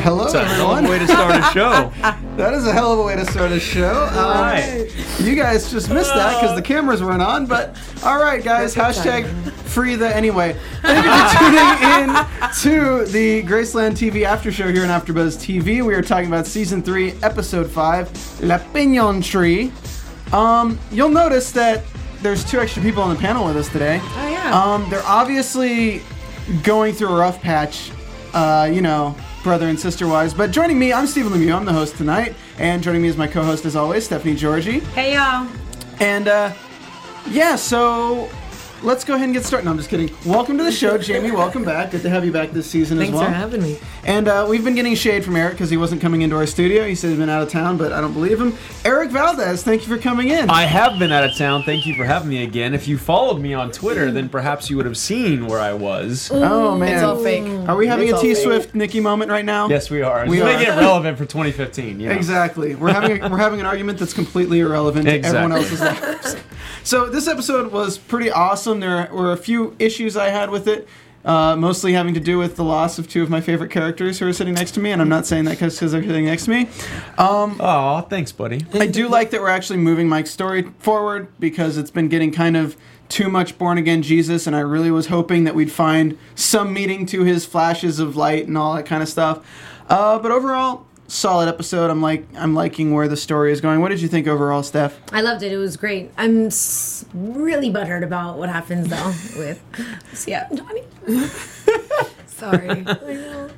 Hello, It's a hell of everyone. a way to start a show. That is a hell of a way to start a show. Um, right. You guys just missed that because the cameras weren't on, but all right, guys. Hashtag free the anyway. Thank you for tuning in to the Graceland TV after show here on AfterBuzz TV. We are talking about season three, episode five, La Piñon Tree. Um, you'll notice that there's two extra people on the panel with us today. Oh, yeah. Um, they're obviously going through a rough patch, uh, you know, brother and sister wise. But joining me, I'm Stephen Lemieux. I'm the host tonight, and joining me is my co-host as always, Stephanie Georgie. Hey y'all. And uh, yeah, so let's go ahead and get started. No, I'm just kidding. Welcome to the show, Jamie. Welcome back. Good to have you back this season Thanks as well. Thanks for having me. And uh, we've been getting shade from Eric because he wasn't coming into our studio. He said he's been out of town, but I don't believe him. Eric Valdez, thank you for coming in. I have been out of town. Thank you for having me again. If you followed me on Twitter, then perhaps you would have seen where I was. oh man, It's all fake. Are we having It's a all T fake. Swift Nikki moment right now? Yes, we are. We We are. making it relevant for 2015. You know? Exactly. We're having a, we're having an argument that's completely irrelevant to everyone else's lives. So this episode was pretty awesome. There were a few issues I had with it, uh, mostly having to do with the loss of two of my favorite characters who are sitting next to me, and I'm not saying that because they're sitting next to me. Um, Oh, thanks, buddy. I do like that we're actually moving Mike's story forward because it's been getting kind of too much born again Jesus, and I really was hoping that we'd find some meaning to his flashes of light and all that kind of stuff. Uh, but overall, solid episode. I'm like I'm liking where the story is going. What did you think overall, Steph? I loved it. It was great. I'm s- really butthurt about what happens though with yeah, Johnny. Sorry. I know.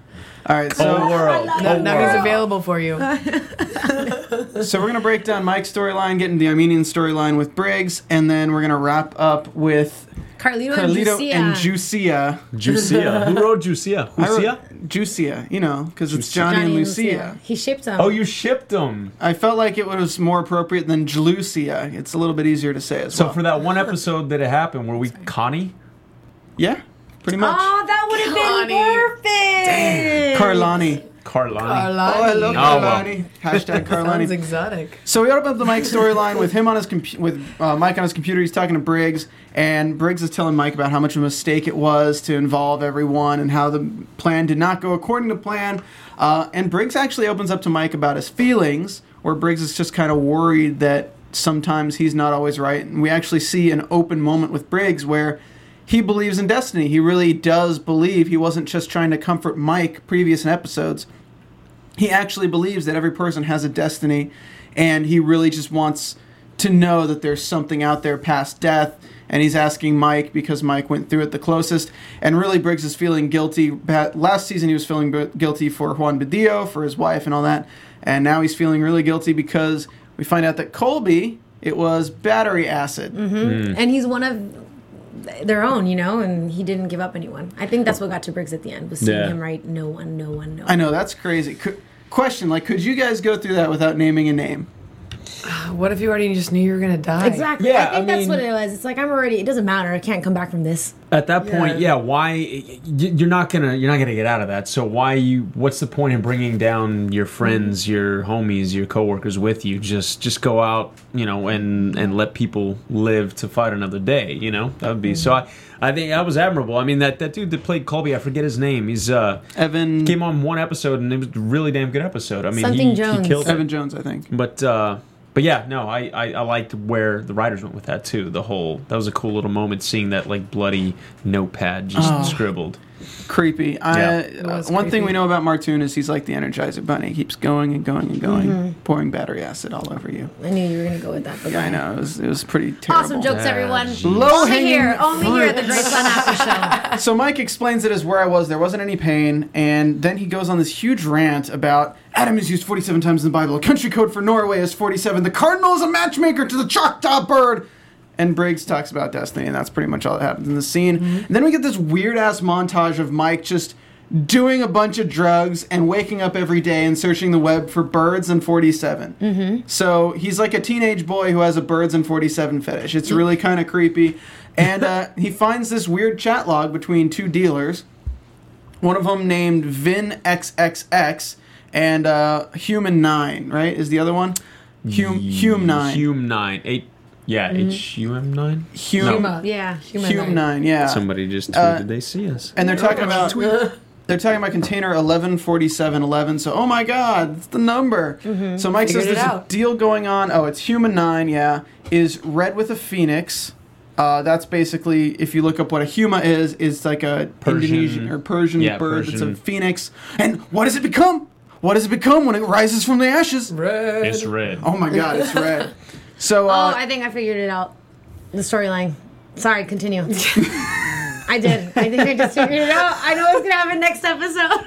All right, Oh, so world. Now, now he's world. available for you. so we're gonna break down Mike's storyline, get into the Armenian storyline with Briggs, and then we're gonna wrap up with Carlito, Carlito and and Juicia. Juicia. Juicia. Who wrote Juicia? I wrote Juicia? Juicia, you know, because it's Juicia. Johnny, and Johnny Lucia. He shipped them. Oh, you shipped them. I felt like it was more appropriate than Jlucia. It's a little bit easier to say as So well. So for that one episode that it happened, were we Connie? yeah, pretty much. Oh, that would have been perfect. Carlani. Carlani. Oh, I love Oh, well. Carlani. Hashtag Sounds Carlani. exotic. So we open up the Mike storyline with him on his compu- with uh, Mike on his computer. He's talking to Briggs, and Briggs is telling Mike about how much of a mistake it was to involve everyone, and how the plan did not go according to plan. Uh, and Briggs actually opens up to Mike about his feelings, where Briggs is just kind of worried that sometimes he's not always right. And we actually see an open moment with Briggs where he believes in destiny. He really does believe. He wasn't just trying to comfort Mike previous in episodes he actually believes that every person has a destiny and he really just wants to know that there's something out there past death and he's asking mike because mike went through it the closest and really briggs is feeling guilty Ba- last season he was feeling guilty for juan badillo for his wife and all that and now he's feeling really guilty because we find out that colby it was battery acid mm-hmm. mm. And he's one of their own, you know, and he didn't give up anyone. I think that's what got to Briggs at the end was seeing Yeah. him right. No one, no one, no. One. I know that's crazy Could, question like could you guys go through that without naming a name What if you already just knew you were gonna die? Exactly. Yeah, I think I that's mean- what it was. It's like I'm already. It doesn't matter. I can't come back from this. At that point, Yeah. yeah. Why you're not gonna you're not gonna get out of that? So why you? What's the point in bringing down your friends, your homies, your coworkers with you? Just just go out, you know, and and let people live to fight another day. You know, that would be so. I I think that was admirable. I mean, that that dude that played Colby, I forget his name. He's uh evan came on one episode and it was a really damn good episode. I mean, Something he, Jones. he killed it. evan jones i think But uh, but yeah, no, I, I I liked where the writers went with that too. The whole that was a cool little moment seeing that like bloody notepad just Oh. scribbled. Creepy. I, Yeah. It was one thing we know about Martoon is he's like the Energizer Bunny. He keeps going and going and going, mm-hmm. pouring battery acid all over you. I knew you were gonna go with that. but Yeah, I know. It was, it was pretty terrible. Awesome jokes, Yeah, everyone. geez. Only Low-hanging here, only here at the fruits. Graceland After Show. So Mike explains it as where I was. There wasn't any pain, and then he goes on this huge rant about Adam is used 47 times in the Bible. A country code for Norway is 47. The cardinal is a matchmaker to the Choctaw bird. And Briggs talks about destiny, and that's pretty much all that happens in the scene. And then we get this weird ass montage of Mike just doing a bunch of drugs and waking up every day and searching the web for birds and 47. Mm-hmm. So he's like a teenage boy who has a birds and 47 fetish. It's really kind of creepy. And uh, he finds this weird chat log between two dealers one of them named Vin XXX and uh, Human Nine, right? Is the other one? Hum Hume Nine. Hume nine. Eight. Yeah, it's H U M nine. Hume, Huma. Yeah. Human Hume nine. Nine. Yeah. Somebody just Uh, they see us. and they're talking about they're talking about container 114711 so oh my god it's the number so mike says Figured it there's a out. deal going on oh it's human 9 yeah is red with a phoenix uh, that's basically if you look up what a huma is is like a Persian- indonesian or persian yeah, bird that's a Persian. phoenix and what does it become what does it become when it rises from the ashes Red. It's red. oh my god it's red so Oh, uh, I think I figured it out. The storyline. Sorry, continue. I did. I think I just figured it out. I know what's gonna happen next episode.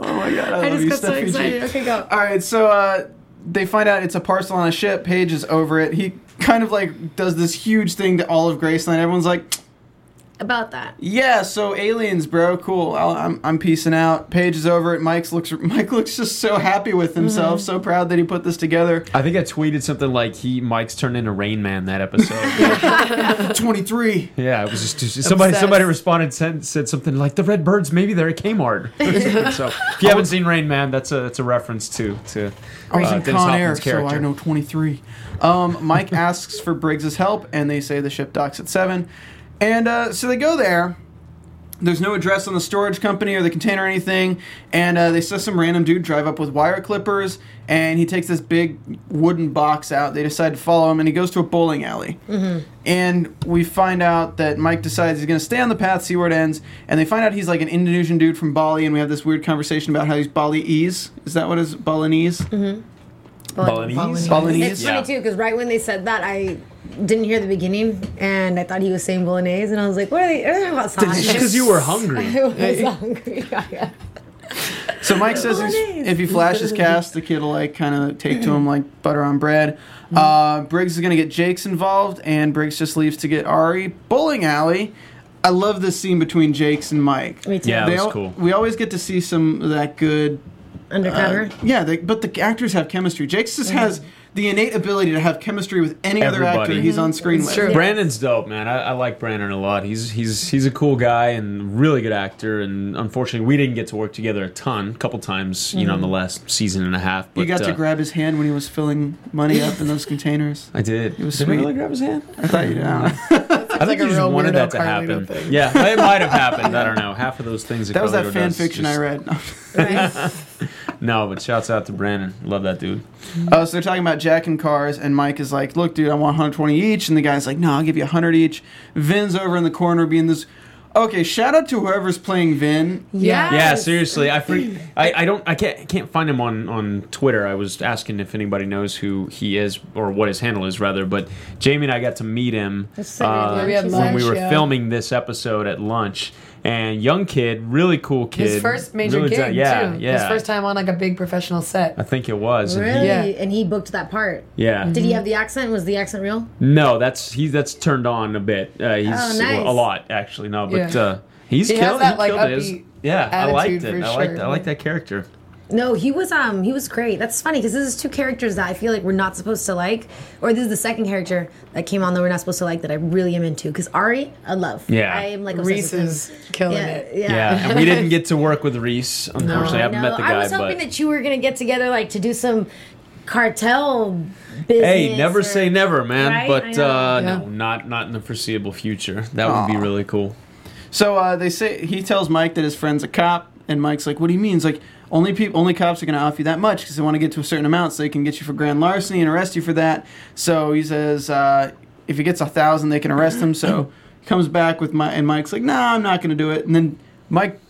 oh my god i, I just got so Steffi G. excited. Okay, go. All right, so uh, they find out it's a parcel on a ship. Paige is over it. He kind of like does this huge thing to all of Graceland. Everyone's like, About that. "Yeah, so aliens, bro, cool. I'll, I'm I'm peacing out." Paige is over it. Mike's looks Mike looks just so happy with himself, so proud that he put this together. I think I tweeted something like he Mike's turned into Rain Man that episode. Twenty three. yeah, it was just, just- somebody Obsessed. somebody responded said, said something like the Red Birds maybe they're at Kmart. so if you haven't seen Rain Man, that's a that's a reference to to I was uh, in Dennis Con Air, Hoffman's so character. I know 23. Um, Mike asks for Briggs's help, and they say the ship docks at 7. And uh, so they go there. There's no address on the storage company or the container or anything. And uh, they saw some random dude drive up with wire clippers, and he takes this big wooden box out. They decide to follow him, and he goes to a bowling alley. And we find out that Mike decides he's going to stay on the path, see where it ends. And they find out he's like an Indonesian dude from Bali, and we have this weird conversation about how he's Balinese. Is that what is Balinese? Balinese? Balinese. It's Yeah. funny too because right when they said that, I didn't hear the beginning, and I thought he was saying bolognese, and I was like, "What are they? Are they talking about sausages?" because you were hungry. I was hungry. Yeah. So Mike says he's- if he flashes cast, the kid will like kind of take to him like butter on bread. Uh, Briggs is gonna get Jakes involved, and Briggs just leaves to get Ari. Bowling alley. I love this scene between Jakes and Mike. Me too. Yeah. They was al- cool. We always get to see some of that good. Undercover. uh, yeah, they, but the actors have chemistry. Jakes just has the innate ability to have chemistry with any other actor Everybody. he's on screen It's with. true. Brandon's dope, man. I, I like Brandon a lot. He's he's he's a cool guy and really good actor. And unfortunately, we didn't get to work together a ton, a couple times, you know, in the last season and a half. But You got to uh, grab his hand when he was filling money up in those containers. I did. It was did sweet. I really grab his hand? I thought you did. I don't know. I think like he just wanted that to Carlito happen. thing. Yeah, it might have happened. I don't know. Half of those things. That that was that fan fiction I read. No, but shouts out to Brandon. Love that dude. Uh, so they're talking about Jack and cars, and Mike is like, "Look, dude, I want 120 each," and the guy's like, "No, I'll give you 100 each." Vin's over in the corner being this. Okay, shout out to whoever's playing Vin. Yeah. Yeah, seriously. I, freak, I I don't I can't can't find him on on Twitter. I was asking if anybody knows who he is or what his handle is rather. But Jamie and I got to meet him uh, good. We had when we were filming this episode at lunch. And young kid, really cool kid. His first major really gig di- yeah, too. Yeah, His first time on like a big professional set. I think it was. and he- Really? Yeah. And he booked that part. yeah. Did he have the accent? Was the accent real? No, that's he. That's turned on a bit. Uh, he's Oh, nice. a lot actually. No, but Yeah. uh, he's He has killed. that, he like, killed his. upbeat Yeah, I liked it. for I liked. sure. I like that character. No, he was um he was great. That's funny because this is two characters that I feel like we're not supposed to like, or this is the second character that came on that we're not supposed to like that I really am into. Because Ari, I love. Yeah. I am like Reese obsessed is killing Yeah, it. yeah. Yeah, and we didn't get to work with Reese. Unfortunately, I haven't No, met the guy. I was hoping but that you were gonna get together like to do some cartel business. hey, never or- say never, man. Right? But uh, Yeah. no, not not in the foreseeable future. That would be really cool. So uh, they say he tells Mike that his friend's a cop, and Mike's like, "What do you mean?" It's like only people, only cops are going to offer you that much because they want to get to a certain amount, so they can get you for grand larceny and arrest you for that. So he says, uh, if he gets a thousand, they can arrest him. So he comes back with my and Mike's like, "Nah, I'm not going to do it." And then Mike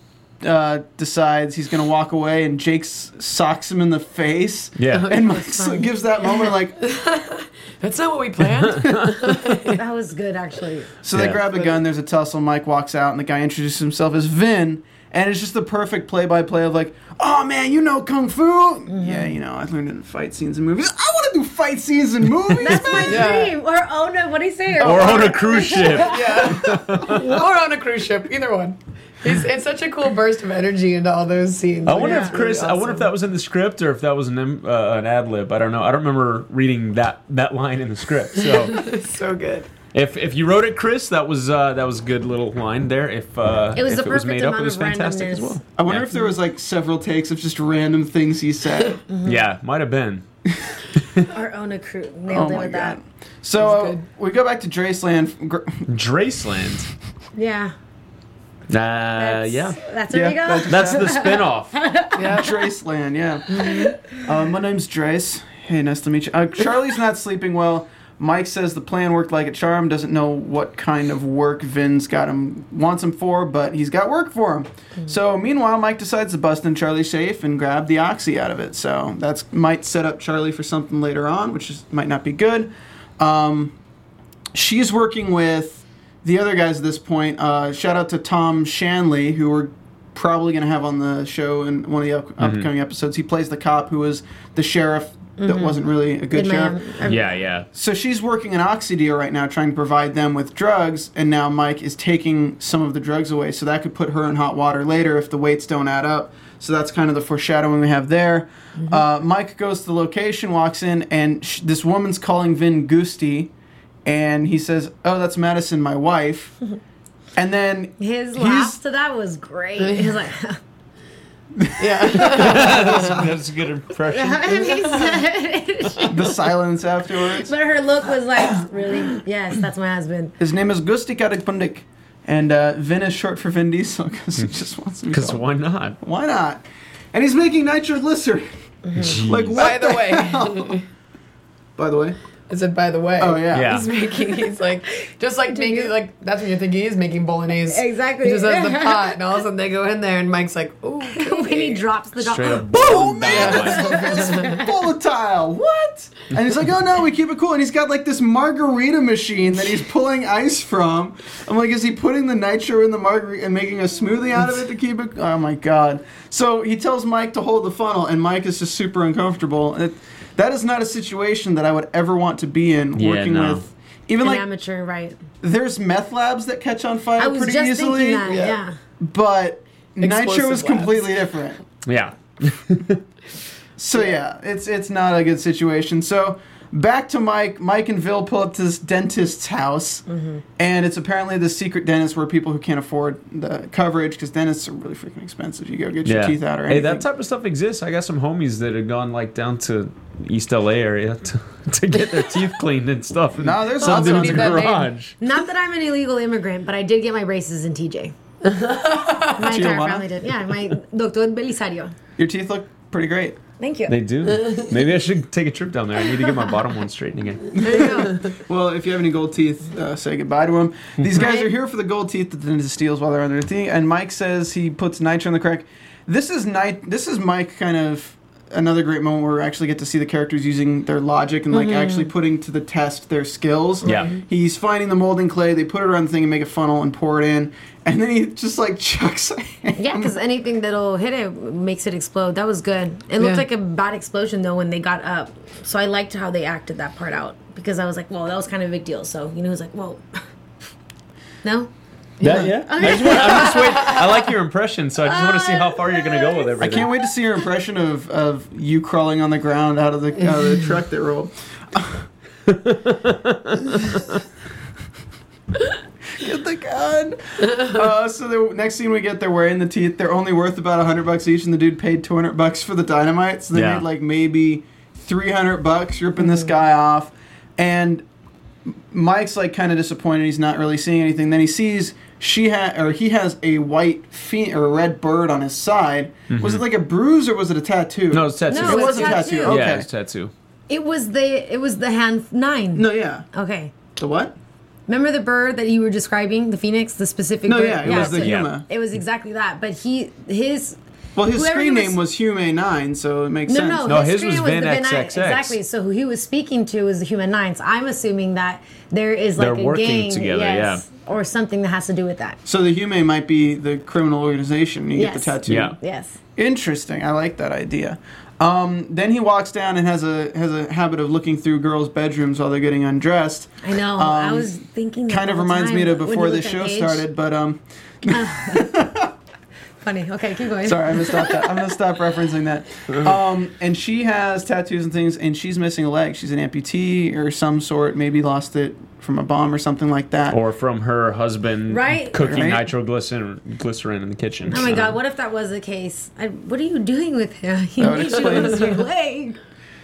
uh, decides he's going to walk away, and Jake s- socks him in the face. Yeah. And Mike s- gives that moment like, That's not what we planned. That was good, actually. so they grab a gun. There's a tussle. Mike walks out, and the guy introduces himself as Vin. And it's just the perfect play-by-play of like, oh man, you know kung fu? Mm-hmm. Yeah, you know, I learned it in fight scenes in movies. I want to do fight scenes in movies. That's my Yeah. dream. Or oh no, what do you say? or on a cruise ship. yeah, or on a cruise ship, either one. It's, it's such a cool burst of energy into all those scenes. I wonder Yeah. if Chris. I wonder if that was in the script or if that was an uh, an ad lib. I don't know. I don't remember reading that that line in the script. So so good. If if you wrote it, Chris, that was uh, that was a good little line there. If uh, It was if the it was made up, it was fantastic as well. I wonder Yeah. if there was like several takes of just random things he said. Yeah, might have been. Our own a crew. oh Nailed it with god. that. So good. we go back to Draceland. Gr- Draceland. Yeah. Uh, That's, yeah. That's where Yeah, we go. that's- That's the spinoff. Yeah. Draceland, yeah. Uh, my name's Drace. Hey, nice to meet you. Uh, Charlie's not sleeping well. Mike says the plan worked like a charm. Doesn't know what kind of work Vin's got him wants him for, but he's got work for him. So meanwhile, Mike decides to bust in Charlie's safe and grab the oxy out of it. So that's might set up Charlie for something later on, which is, might not be good. Um, she's working with the other guys at this point. Uh, shout out to Tom Shanley, who we're probably going to have on the show in one of the up- upcoming episodes. He plays the cop who was the sheriff that wasn't really a good Good sheriff. man. Yeah, yeah. So she's working an oxy deal right now, trying to provide them with drugs, and now Mike is taking some of the drugs away. So that could put her in hot water later if the weights don't add up. So that's kind of the foreshadowing we have there. Uh, Mike goes to the location, walks in, and sh- this woman's calling Vin Gusti, and he says, "Oh, that's Madison, my wife." And then His he's- laugh to that was great. He was like, Yeah. That's a good impression. the silence afterwards. but her look was like, really? Yes, that's my husband. His name is Gusti Karapundik, and uh, Vin is short for Vin Diesel because he just wants to Because why not? Why not? And he's making nitroglycerin. Like what? By the the way, hell? By the way. I said, by the way. Oh yeah. Yeah. He's making, he's like, just like making, like, that's what you're thinking he's making bolognese. Exactly. He just has the pot, and all of a sudden they go in there, and Mike's like, ooh. when he drops the dog. Straight up. Oh man, dynamite. this is volatile. What? And he's like, oh no, we keep it cool. And he's got like this margarita machine that he's pulling ice from. I'm like, is he putting the nitro in the margarita and making a smoothie out of it to keep it? Oh my god. So he tells Mike to hold the funnel, and Mike is just super uncomfortable. It, that is not a situation that I would ever want to be in. Yeah, working no. with. Even An like amateur, right? there's meth labs that catch on fire I was pretty just easily, thinking that. Yeah. Yeah. but nitro Explosive is labs. completely different. Yeah. So yeah, it's it's not a good situation. So back to Mike. Mike and Vin pull up to this dentist's house, mm-hmm. and it's apparently the secret dentist where people who can't afford the coverage because dentists are really freaking expensive. You go get your Yeah. teeth out or hey, that type of stuff exists. I got some homies that have gone like down to East LA area to, to get their teeth cleaned and stuff. And No, there's some lots of dude's need that name. garage. Not that I'm an illegal immigrant, but I did get my braces in TJ. my entire Tijuana? family did. Yeah, my Doctor Belisario. your teeth look pretty great. Thank you. They do. Maybe I should take a trip down there. I need to get my bottom one straightened again. there you go. Well, if you have any gold teeth, uh, say goodbye to them. These guys Right. are here for the gold teeth that the dentist steals while they're under the thing. And Mike says he puts nitro in the crack. This is night. This is Mike kind of another great moment where we actually get to see the characters using their logic and like mm-hmm. actually putting to the test their skills. Yeah. Mm-hmm. He's finding the molding clay. They put it around the thing and make a funnel and pour it in, and then he just like chucks. a Yeah, because anything that'll hit it makes it explode. That was good. It looked Yeah. like a bad explosion though when they got up. So I liked how they acted that part out because I was like, well, that was kind of a big deal. So you know, it was like, whoa. no. Yeah, yeah. I just want, I'm just wait. I like your impression, so I just want to see how far you're gonna go with everything. I can't wait to see your impression of, of you crawling on the ground out of the out of the truck that rolled. get the gun. Uh, so the next scene we get, they're wearing the teeth. They're only worth about a hundred bucks each, and the dude paid two hundred bucks for the dynamite. So they Yeah. made like maybe three hundred bucks ripping this guy off, and Mike's like kind of disappointed. He's not really seeing anything. Then he sees she had or he has a white fe- or a red bird on his side. Was it mm-hmm. like a bruise or was it a tattoo? No, it's tattoo. No, it it's was a tattoo. tattoo. Okay. Yeah, it's tattoo. It was the it was the hand nine. No, yeah. Okay. The what? Remember the bird that you were describing, the phoenix, the specific No, bird? yeah, it was the so- Huma. It was exactly that. But he, his. Well, his whoever he screen name was Hume Nine, so it makes No, sense. no, No, his, his was Vin the XXX. Exactly. So who he was speaking to was the Human Nines. I'm assuming that there is like They're a working gang, together, yes, or something that has to do with that. So the Hume might be the criminal organization. You get the tattoo. Yeah. Yes. Interesting. I like that idea. Um, then he walks down and has a has a habit of looking through girls' bedrooms while they're getting undressed. I know. I Um, was thinking. That Kind of the whole reminds me of before the show Paige. started, but um, Funny. Okay, keep going. sorry, I'm gonna stop that. I'm gonna stop referencing that. Um, and she has tattoos and things, and she's missing a leg. She's an amputee or some sort. Maybe lost it from a bomb or something like that. Or from her husband Right. cooking Right. nitroglycerin glycerin in the kitchen. Oh my So- god! What if that was the case? I, what are you doing with him? He That would needs you explain to it. lose your leg.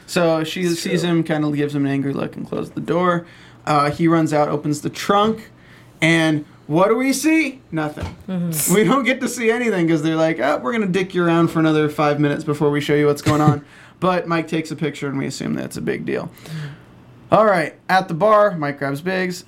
So she sees him, kind of gives him an angry look, and closes the door. Uh, he runs out, opens the trunk, and what do we see? Nothing. Mm-hmm. We don't get to see anything because they're like, oh, we're gonna dick you around for another five minutes before we show you what's going on. but Mike takes a picture, and we assume that's a big deal. All right, at the bar, Mike grabs Biggs.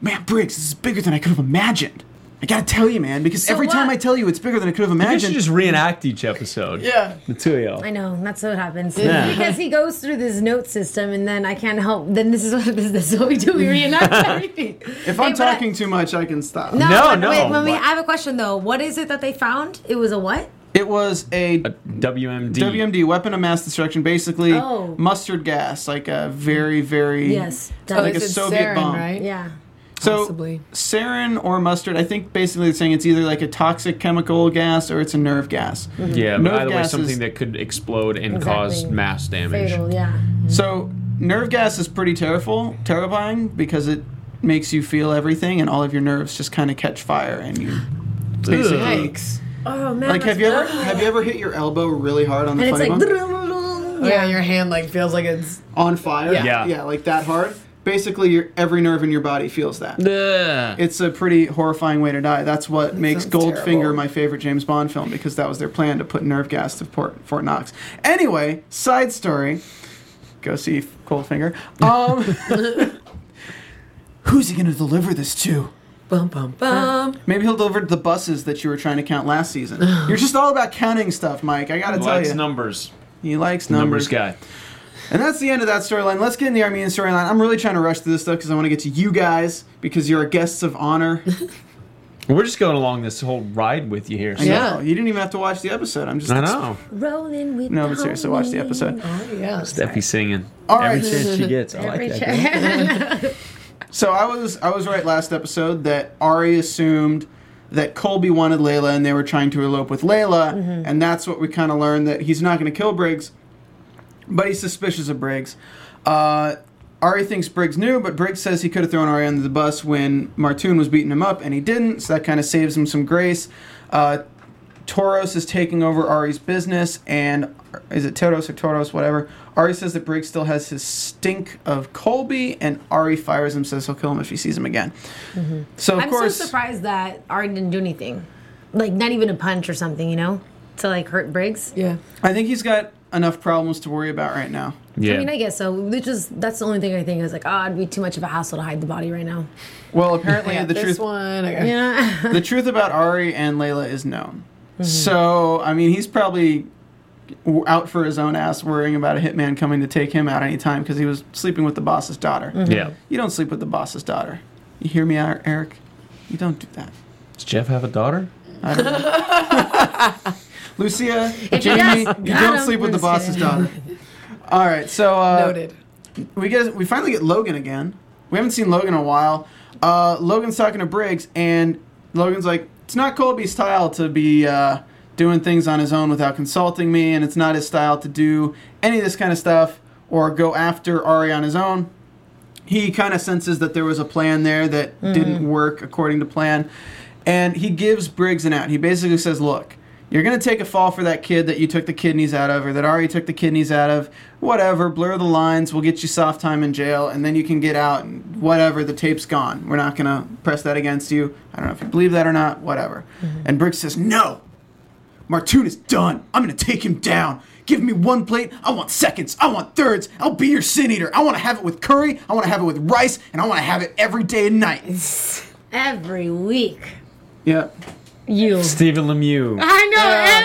Man, Briggs, this is bigger than I could have imagined. I gotta tell you, man, because So every time? I tell you it's bigger than I could have imagined. You should just reenact each episode. Yeah. The two of y'all. I know that's what happens Yeah. because he goes through this note system, and then I can't help. Then this is what this is what we do. We reenact everything. if I'm Hey, but I- talking too much, I can stop. no, No, no, Wait, Mummy, what? I have a question though. What is it that they found? It was a what? It was a A WMD. WMD, weapon of mass destruction, basically Oh. mustard gas, like a very, very Yes. Oh, like they a Soviet sarin, bomb. right? Yeah. So Possibly. sarin or mustard, I think basically they're saying it's either like a toxic chemical gas or it's a nerve gas. Mm-hmm. Yeah, but Nerve either way, something is- that could explode and cause mass damage. Fatal. Yeah. Mm-hmm. So nerve gas is pretty terrible, terrifying because it makes you feel everything and all of your nerves just kind of catch fire and you basically Yikes. Oh man. like have you ever have you ever hit your elbow really hard on the And it's funny like. bone? Oh, yeah, your hand like feels like it's. on fire? Yeah. Yeah. Yeah, like that hard. Basically your every nerve in your body feels that. Ugh. It's a pretty horrifying way to die. That's what makes Goldfinger terrible. my favorite James Bond film because that was their plan to put nerve gas to Port, Fort Knox. Anyway, side story. Go see Goldfinger. Um, who's he going to deliver this to? Bum bum bum. Maybe he'll deliver the buses that you were trying to count last season. You're just all about counting stuff, Mike. I got to tell you. He Likes you. numbers. he likes Numbers numbers. guy. And that's the end of that storyline. Let's get in the Armenian storyline. I'm really trying to rush through this stuff because I want to get to you guys because you're our guests of honor. We're just going along this whole ride with you here. So. Yeah. You didn't even have to watch the episode. I'm just I know. Rolling with. No, but seriously, watch the episode. Oh, yeah. Steffi singing. All Every chance she gets. I Every like that. check. So I was I was right last episode that Ari assumed that Colby wanted Layla and they were trying to elope with Layla, mm-hmm. and that's what we kind of learned that he's not going to kill Briggs, but he's suspicious of Briggs. Uh, Ari thinks Briggs knew, but Briggs says he could have thrown Ari under the bus when Martoon was beating him up, and he didn't. So that kind of saves him some grace. Uh, Toros is taking over Ari's business, and is it Toros or Toros, whatever? Ari says that Briggs still has his stink of Colby, and Ari fires him, says he'll kill him if he sees him again. So of I'm course, so surprised that Ari didn't do anything, like not even a punch or something, you know, to like hurt Briggs. Yeah. I think he's got enough problems to worry about right now. Yeah. I mean, I guess so. Which is that's the only thing I think is like, oh, it'd be too much of a hassle to hide the body right now. Well, apparently I got the this truth one. I got Yeah. the truth about Ari and Layla is known. So I mean, he's probably out for his own ass, worrying about a hitman coming to take him out anytime because he was sleeping with the boss's daughter. yeah. You don't sleep with the boss's daughter. You hear me, Er- Eric? You don't do that. Does Jeff have a daughter? Lucia, he Jamie, does, you don't him. sleep with I'm the boss's daughter. All right, so uh, noted. we get we finally get Logan again. We haven't seen Logan in a while. Uh, Logan's talking to Briggs, and Logan's like, "It's not Colby's style to be uh, doing things on his own without consulting me, and it's not his style to do any of this kind of stuff or go after Ari on his own." He kind of senses that there was a plan there that didn't work according to plan, and he gives Briggs an out. He basically says, "Look." You're gonna take a fall for that kid that you took the kidneys out of, or that already took the kidneys out of. Whatever, blur the lines. We'll get you soft time in jail, and then you can get out. And whatever, the tape's gone. We're not gonna press that against you. I don't know if you believe that or not. Whatever. Mm-hmm. And Briggs says, "No, Martoon is done. I'm gonna take him down. Give me one plate. I want seconds. I want thirds. I'll be your sin eater. I want to have it with curry. I want to have it with rice, and I want to have it every day and night. Every week. Yeah. You. Stephen Lemieux. I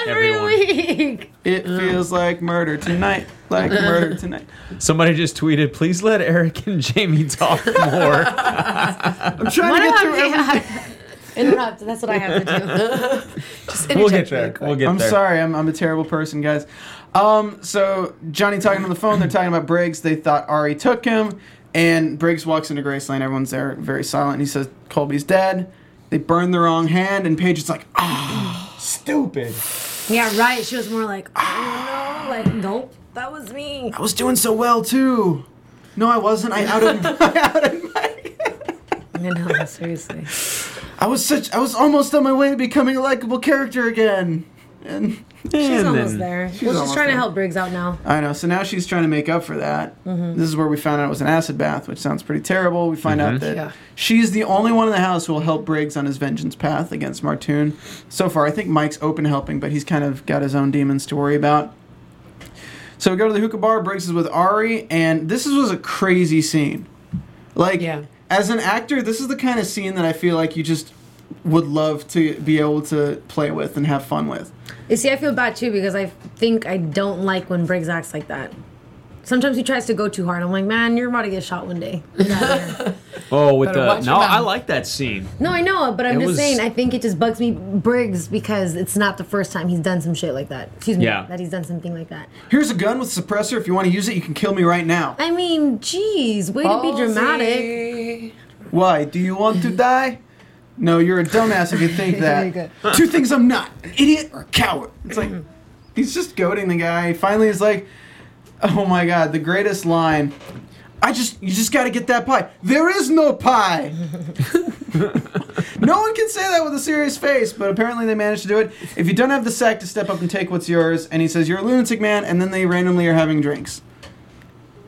know, every Everyone. week. It feels like murder tonight. Like murder tonight. Somebody just tweeted, "Please let Eric and Jamie talk more." I'm trying Why to do get through everything. have interrupt? That's what I have to do. Just we'll get there. quick. We'll get I'm there. sorry, I'm, I'm a terrible person, guys. Um, so Johnny talking on the phone, they're talking about Briggs. They thought Ari took him, and Briggs walks into Graceland. Everyone's there, very silent. He says Colby's dead. They burn the wrong hand, and Paige is like, ah, stupid. Yeah, right. She was more like, oh no, like, nope, that was me. I was doing so well too. No, I wasn't. I outed. I outed Mike. I know, seriously. I was such. I was almost on my way to becoming a likable character again. And She's And almost then- there. She's well, she's trying there. to help Briggs out now. I know. So now she's trying to make up for that. Mm-hmm. This is where we found out it was an acid bath, which sounds pretty terrible. We find out mm-hmm. that Yeah. she's the only one in the house who will help Briggs on his vengeance path against Martoon. So far, I think Mike's open helping, but he's kind of got his own demons to worry about. So we go to the hookah bar. Briggs is with Ari, and this was a crazy scene. Like, Yeah. as an actor, this is the kind of scene that I feel like you just would love to be able to play with and have fun with. You see, I feel bad too because I think I don't like when Briggs acts like that. Sometimes he tries to go too hard. I'm like, man, you're about to get shot one day. Get out of here." Oh, with Better the no, I like that scene. no, I know, but I'm It just was- saying. I think it just bugs me, Briggs, because it's not the first time he's done some shit like that. Excuse me, Yeah. that he's done something like that. Here's a gun with suppressor. If you want to use it, you can kill me right now. I mean, geez, way to be dramatic. Why? Do you want to die? No, you're a dumbass if you think that. Two things I'm not an idiot or a coward. It's like, he's just goading the guy. Finally, he's like, oh my god, the greatest line. I just, you just gotta get that pie. There is no pie! no one can say that with a serious face, but apparently they managed to do it. If you don't have the sack to step up and take what's yours, and he says, you're a lunatic man, and then they randomly are having drinks.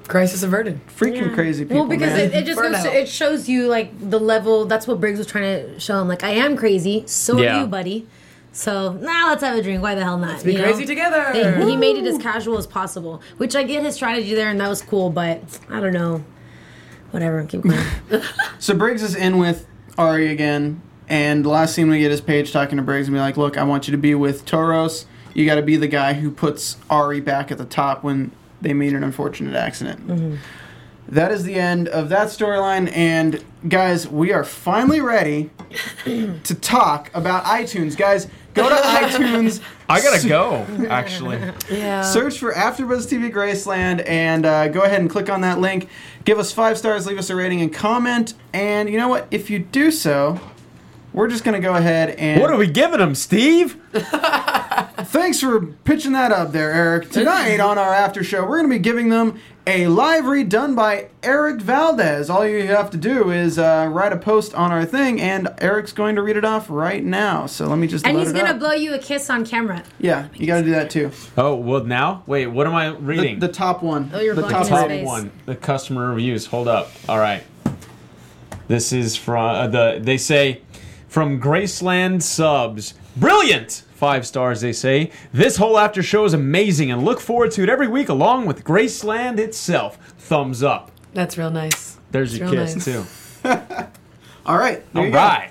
Crisis averted. Freaking crazy people. Well, because man. it, it just goes to, it shows you like the level. That's what Briggs was trying to show him. Like, I am crazy. So Yeah. are you, buddy. So now let's have a drink. Why the hell not? Be you know? crazy together. They- he made it as casual as possible, which I get his strategy there, and that was cool. But I don't know. Whatever. Keep going. So Briggs is in with Ari again, and the last scene we get is Paige talking to Briggs and be like, "Look, I want you to be with Toros. You got to be the guy who puts Ari back at the top when they meet an unfortunate accident." That is the end of that storyline, and guys, we are finally ready to talk about iTunes. Guys, go to iTunes. I gotta go. Actually, yeah. Search for AfterBuzz TV Graceland and uh, go ahead and click on that link. Give us five stars, leave us a rating, and comment. And you know what? If you do so, we're just gonna go ahead and. what are we giving them, Steve? Thanks for pitching that up there, Eric. Tonight on our after show, we're gonna be giving them a live read done by Eric Valdez. All you have to do is uh, write a post on our thing, and Eric's going to read it off right now. So let me just. and he's gonna blow you a kiss on camera. Yeah, you got to do that too. Oh well, now wait. What am I reading? the top one. Oh, you're the blocking top his top one. The customer reviews. Hold up. All right. This is from uh, the. They say from Graceland subs. Brilliant. Five stars. They say this whole after show is amazing and look forward to it every week along with Graceland itself. Thumbs up. That's real nice. There's your kiss nice. too. All right. there All you go.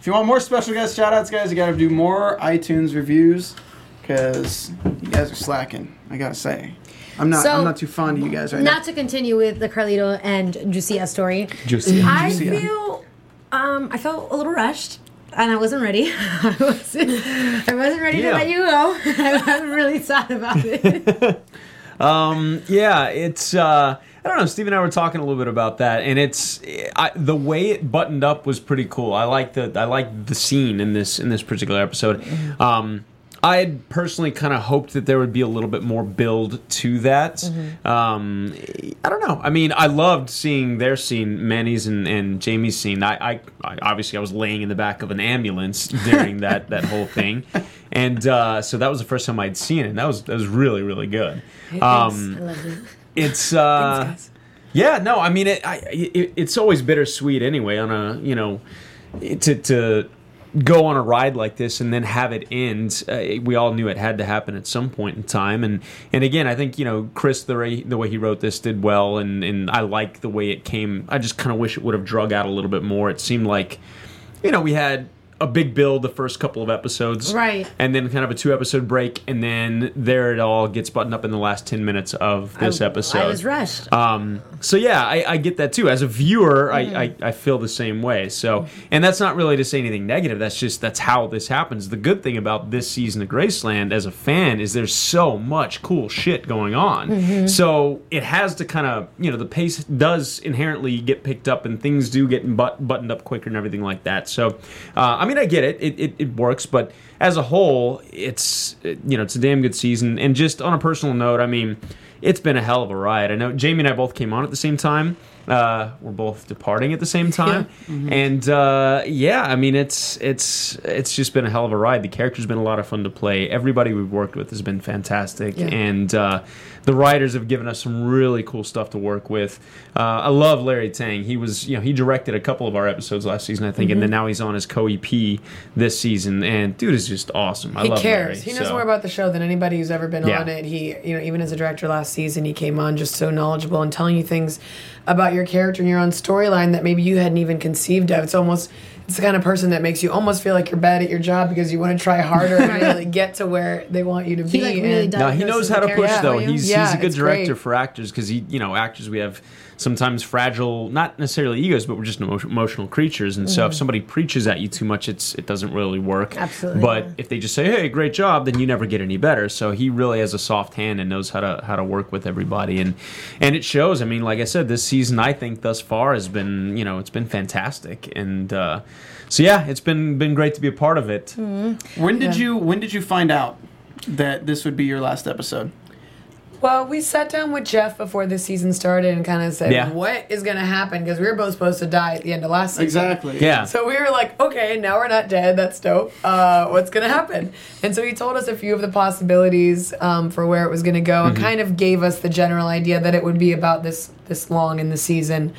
If you want more special guest shout outs, guys, you got to do more iTunes reviews because you guys are slacking. I got to say. I'm not. So, I'm not too fond of you guys right Not to continue with the Carlito and Juicia story. Juicy. I Juicia. feel, um, I felt a little rushed. And I wasn't ready. I wasn't, I wasn't ready Yeah. to let you go. I wasn't really sad about it. Um, yeah, it's uh, I don't know. Steve and I were talking a little bit about that, and it's I, the way it buttoned up was pretty cool. I like the I like the scene in this in this particular episode. Um, I had personally kind of hoped that there would be a little bit more build to that. Um, I don't know. I mean, I loved seeing their scene, Manny's and, and Jamie's scene. I, I, I obviously I was laying in the back of an ambulance during that that whole thing, and uh, so that was the first time I'd seen it. And that was that was really really good. Um, I love it. it's uh, Thanks, yeah, no, I mean it, I, it. It's always bittersweet anyway. On a you know, to to go on a ride like this and then have it end. Uh, we all knew it had to happen at some point in time, and and again, I think you know Chris the way the way he wrote this did well, and and I like the way it came. I just kind of wish it would have drug out a little bit more. It seemed like, you know, we had a big build the first couple of episodes, Right. and then kind of a two episode break, and then there it all gets buttoned up in the last ten minutes of this I- episode. I was rushed. Um, so yeah, I, I get that too. As a viewer, I, I, I feel the same way. So, and that's not really to say anything negative. That's just that's how this happens. The good thing about this season of Graceland, as a fan, is there's so much cool shit going on. So it has to kind of you know the pace does inherently get picked up and things do get but, buttoned up quicker and everything like that. So, uh, I mean, I get it. It, it. it works, but as a whole, it's you know it's a damn good season. And just on a personal note, I mean it's been a hell of a ride. I know Jamie and I both came on at the same time. Uh, we're both departing at the same time, and uh, yeah, I mean it's it's it's just been a hell of a ride. The character's been a lot of fun to play. Everybody we've worked with has been fantastic, Yeah. and uh, the writers have given us some really cool stuff to work with. Uh, I love Larry Teng. He was you know he directed a couple of our episodes last season, I think, and then now he's on his co EP this season. And dude is just awesome. I he love cares. Larry, he knows so- more about the show than anybody who's ever been Yeah. on it. He, you know, even as a director last season, he came on just so knowledgeable and telling you things about your character and your own storyline that maybe you hadn't even conceived of. It's almost it's the kind of person that makes you almost feel like you're bad at your job because you want to try harder and really get to where they want you to be. He, like, really and- No, he knows how to push though. He's Yeah, he's a good director great. for actors because he, you know, actors we have sometimes fragile, not necessarily egos, but we're just emotional creatures. And so if somebody preaches at you too much, it's it doesn't really work. Absolutely, But yeah. if they just say, "Hey, great job," then you never get any better. So he really has a soft hand and knows how to how to work with everybody, and and it shows. I mean, like I said, this season I think thus far has been, you know, it's been fantastic, and uh, so yeah, it's been been great to be a part of it. When did Yeah. you When did you find out that this would be your last episode? Well, we sat down with Jeff before the season started and kind of said, Yeah. "What is going to happen?" Because we were both supposed to die at the end of last season. Exactly. Yeah. So we were like, okay, now we're not dead. That's dope. Uh, what's gonna happen? And so he told us a few of the possibilities um, for where it was gonna go, and kind of gave us the general idea that it would be about this this long in the season.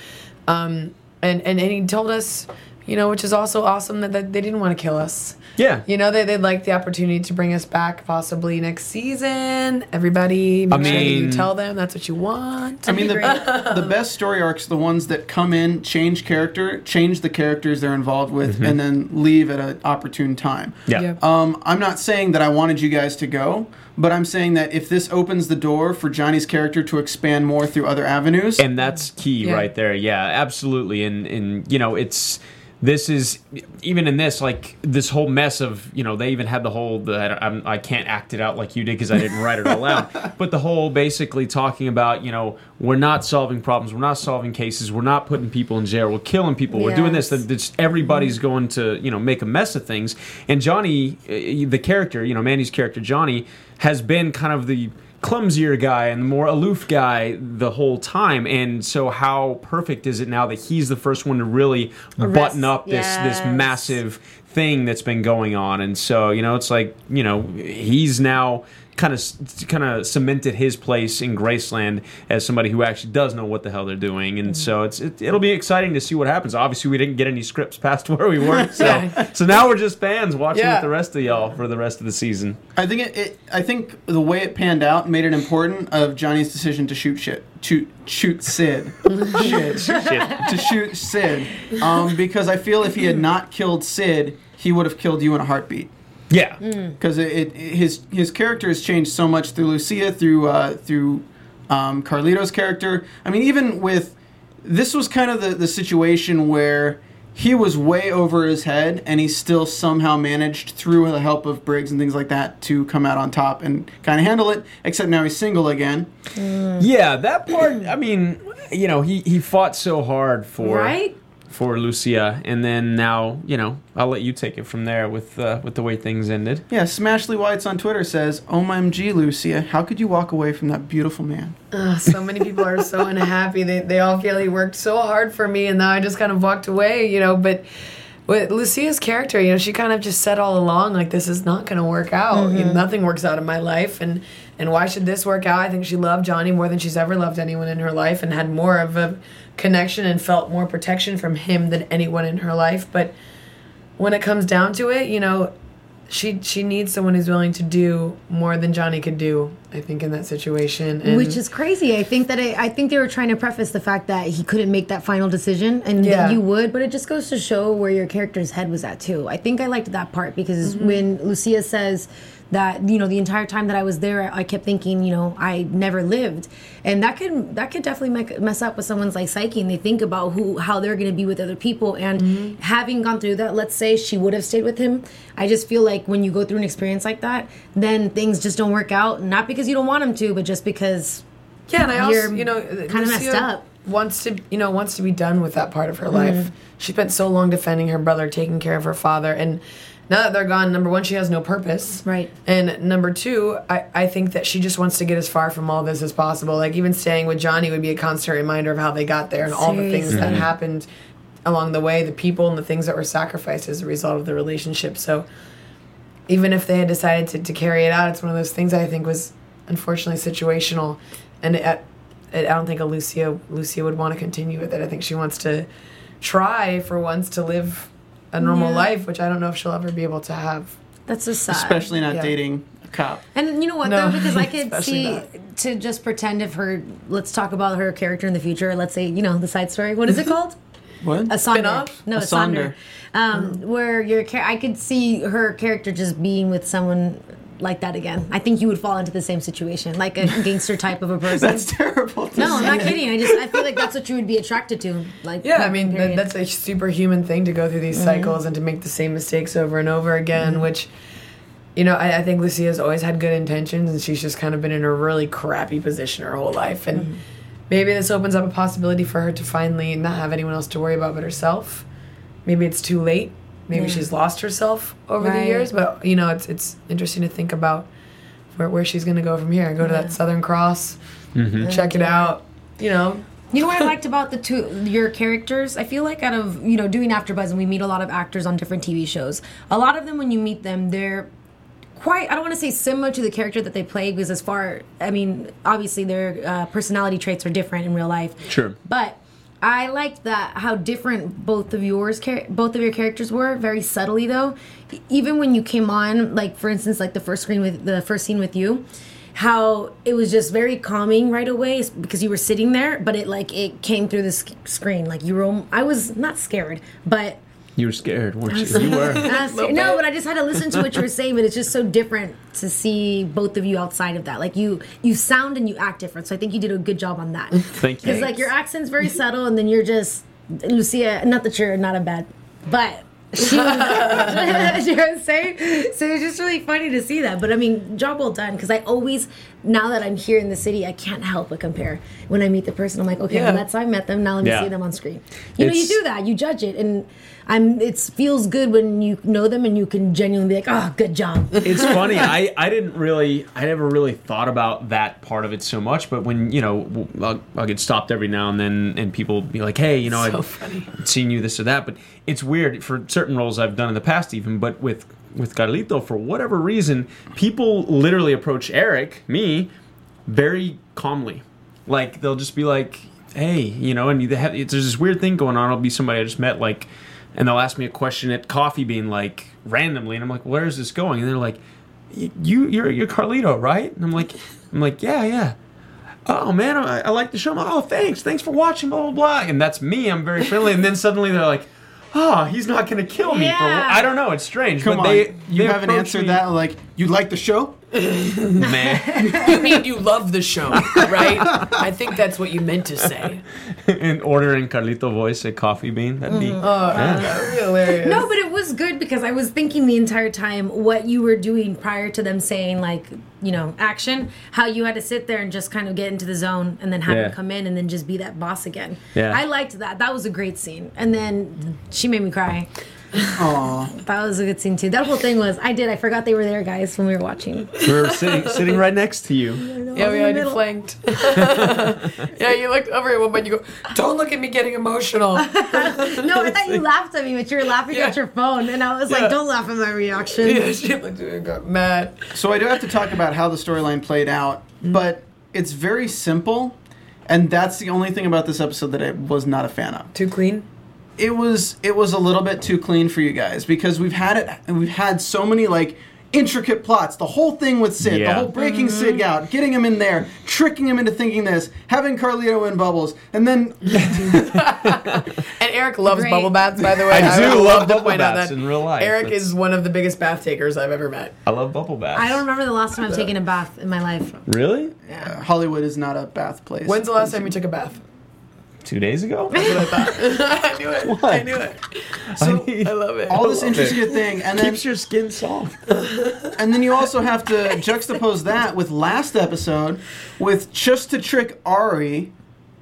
Um, and, and and he told us, you know, which is also awesome that, that they didn't want to kill us. Yeah. You know, they, they'd like the opportunity to bring us back possibly next season. Everybody, make I sure that you tell them that's what you want. I mean, the, the best story arcs, the ones that come in, change character, change the characters they're involved with, and then leave at an opportune time. Yeah. Yeah. Um, I'm not saying that I wanted you guys to go, but I'm saying that if this opens the door for Johnny's character to expand more through other avenues, and that's key Yeah. right there yeah absolutely and and you know it's this is even in this like this whole mess of you know they even had the whole the, I, I'm, I can't act it out like you did because I didn't write it all out but the whole basically talking about you know we're not solving problems we're not solving cases we're not putting people in jail we're killing people we're doing this Yes. that everybody's going to you know make a mess of things and Johnny uh, the character you know Manny's character Johnny has been kind of the clumsier guy and the more aloof guy the whole time. And so how perfect is it now that he's the first one to really button up this this massive thing that's been going on? And so you know it's like you know he's now kind of kind of cemented his place in Graceland as somebody who actually does know what the hell they're doing. And so it's it, it'll be exciting to see what happens. Obviously we didn't get any scripts past where we were. So so now we're just fans watching Yeah. with the rest of y'all for the rest of the season. I think it, it. I think the way it panned out made it important of Johnny's decision to shoot shit, shoot, shoot Sid, shit, shit. To shoot Sid, um, because I feel if he had not killed Sid, he would have killed you in a heartbeat. Yeah because it, it his his character has changed so much through Lucia, through uh, through um, Carlito's character. I mean, even with this was kind of the the situation where he was way over his head, and he still somehow managed through the help of Briggs and things like that to come out on top and kind of handle it. Except now he's single again. Yeah, that part. I mean, you know, he he fought so hard for Right? For Lucia, and then now, you know, I'll let you take it from there with uh, with the way things ended. Yeah, Smashley Whites on Twitter says, "OMG, Lucia, how could you walk away from that beautiful man?" Ugh, so many people are so unhappy. They, they all feel he worked so hard for me, and now I just kind of walked away, you know. But with Lucia's character, you know, she kind of just said all along, like, this is not going to work out. You know, mm-hmm. nothing works out in my life, and and why should this work out? I think she loved Johnny more than she's ever loved anyone in her life, and had more of a connection and felt more protection from him than anyone in her life. But when it comes down to it, you know, she she needs someone who's willing to do more than Johnny could do. I think in that situation, and Which is crazy. I think that it, I think they were trying to preface the fact that he couldn't make that final decision, and Yeah. that you would. But it just goes to show where your character's head was at too. I think I liked that part because Mm-hmm. when Lucia says that you know the entire time that I was there, I kept thinking you know I never lived, and that could that could definitely make, mess up with someone's like psyche, and they think about who how they're going to be with other people, and Mm-hmm. having gone through that, let's say she would have stayed with him. I just feel like when you go through an experience like that, then things just don't work out, not because you don't want them to, but just because Yeah, and I also, you know, kinda messed up. Wants to, you know, wants to be done with that part of her Mm-hmm. life. She spent so long defending her brother, taking care of her father, and now that they're gone, number one, she has no purpose. Right. And number two, I, I think that she just wants to get as far from all this as possible. Like even staying with Johnny would be a constant reminder of how they got there and all the things that happened along the way, the people and the things that were sacrificed as a result of the relationship. So even if they had decided to, to carry it out, it's one of those things I think was unfortunately situational, and I don't think a Lucia Lucia would want to continue with it. I think she wants to try for once to live a normal Yeah. life, which I don't know if she'll ever be able to have. that's just sad. Especially not Yeah. dating a cop. And you know what No, though, because I could see not. to just pretend if her. Let's talk about her character in the future. Let's say you know the side story. What is it called? What? A sonder. Spin-off? No, A a sonder. sonder. Um, where your char- I could see her character just being with someone like that again. I think you would fall into the same situation, like a gangster type of a person. That's terrible. to no, I'm not kidding. I just I feel like that's what you would be attracted to. Like Yeah, I mean period. that's a superhuman thing to go through these mm-hmm. cycles and to make the same mistakes over and over again. Mm-hmm. Which, you know, I, I think Lucia's always had good intentions, and she's just kind of been in a really crappy position her whole life. And mm-hmm. maybe this opens up a possibility for her to finally not have anyone else to worry about but herself. Maybe it's too late. Maybe Yeah. she's lost herself over the years. But you know, it's it's interesting to think about where where she's going to go from here. Go to that Southern Cross, check it out. You know, You know what I liked about the two your characters? I feel like out of you know doing AfterBuzz and we meet a lot of actors on different TV shows. A lot of them, when you meet them, they're quite I don't want to say similar to the character that they play because as far I mean obviously their uh, personality traits are different in real life. Sure. But I liked that how different both of yours both of your characters were very subtly though. Even when you came on, like for instance, like the first screen with the first scene with you, how it was just very calming right away because you were sitting there, but it like it came through the sc- screen like you were. I was not scared, but You were scared, weren't you? You were. I was scared. no, but I just had to listen to what you were saying. But it's just so different to see both of you outside of that. Like you, you sound and you act different. So I think you did a good job on that. Thank you. Because like your accent's very subtle, and then you're just Lucia. Not that you're not a bad, but she. you know what I'm saying? So it's just really funny to see that. But I mean, job well done. Because I always, now that I'm here in the city, I can't help but compare. When I meet the person, I'm like, okay, Yeah. well, that's how I met them. Now let me Yeah. see them on screen. You know, you do that. You judge it, and I'm. It feels good when you know them and you can genuinely be like, oh, good job. it's funny. I, I didn't really, I never really thought about that part of it so much. But when you know, w- I'll, I'll get stopped every now and then, and people be like, "Hey, you know, So I've funny. seen you this or that." But it's weird for certain roles I've done in the past, even. But with with Carlito, for whatever reason, people literally approach Erik, me, very calmly. Like they'll just be like, "Hey, you know," and they have, there's this weird thing going on. It'll be somebody I just met, like, and they'll ask me a question at coffee bean, like randomly, and I'm like, "Where is this going?" And they're like, "Y- "You, you're you're Carlito, right?" And I'm like, "I'm like, yeah, yeah." Oh man, I, I like the show. Oh, thanks, thanks for watching, blah blah blah. And that's me. I'm very friendly. And then suddenly they're like, oh, he's not gonna kill me. For, Yeah. I don't know. It's strange. Come but on, they you they haven't approach answered me- that. Like, you like the show? Man. you mean you love the show, right? I think that's what you meant to say. and ordering Carlito voice at uh, Coffee Bean. That'd be. Mm-hmm. Oh, that'd be hilarious. No, but it was good because I was thinking the entire time what you were doing prior to them saying like, you know, action, how you had to sit there and just kind of get into the zone and then have Yeah. him come in and then just be that boss again. Yeah. I liked that. That was a great scene. And then mm-hmm. she made me cry. Aw. That was a good scene too. That whole thing was I did. I forgot they were there, guys, when we were watching. We were sitting sitting right next to you. Yeah, we in the had you flanked. yeah, you looked over at one point. You go, "Don't look at me getting emotional." No, I thought you laughed at me, but you were laughing Yeah. at your phone, and I was Yeah. like, "Don't laugh at my reaction." yeah, she looked at me and got mad. So I do have to talk about how the storyline played out, Mm-hmm. but it's very simple, and that's the only thing about this episode that I was not a fan of. Too clean. It was it was a little bit too clean for you guys because we've had it and we've had so many like intricate plots. The whole thing with Sid, the whole breaking mm-hmm. Sid out, getting him in there, tricking him into thinking this, having Carlito in bubbles, and then And Erik loves Great. bubble baths, by the way. I do would love to bubble point out baths that in real life. Erik That's- is one of the biggest bath takers I've ever met. I love bubble baths. I don't remember the last time I've taken a bath in my life. Really? yeah Hollywood is not a bath place. When's the last time you took a bath? Two days ago? I knew it. I knew it. So, need- I love it. all this intricate thing, and then Keeps your skin soft. and then you also have to juxtapose that with last episode with just to trick Ari.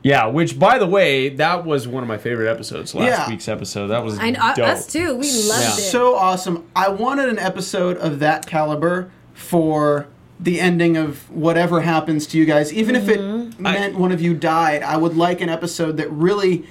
Yeah, which by the way, that was one of my favorite episodes. Last Yeah. week's episode. That was I know, dope. us too. We loved Yeah. it. So awesome! I wanted an episode of that caliber for the ending of whatever happens to you guys, even if it mm-hmm. Meant one of you died. I would like an episode that really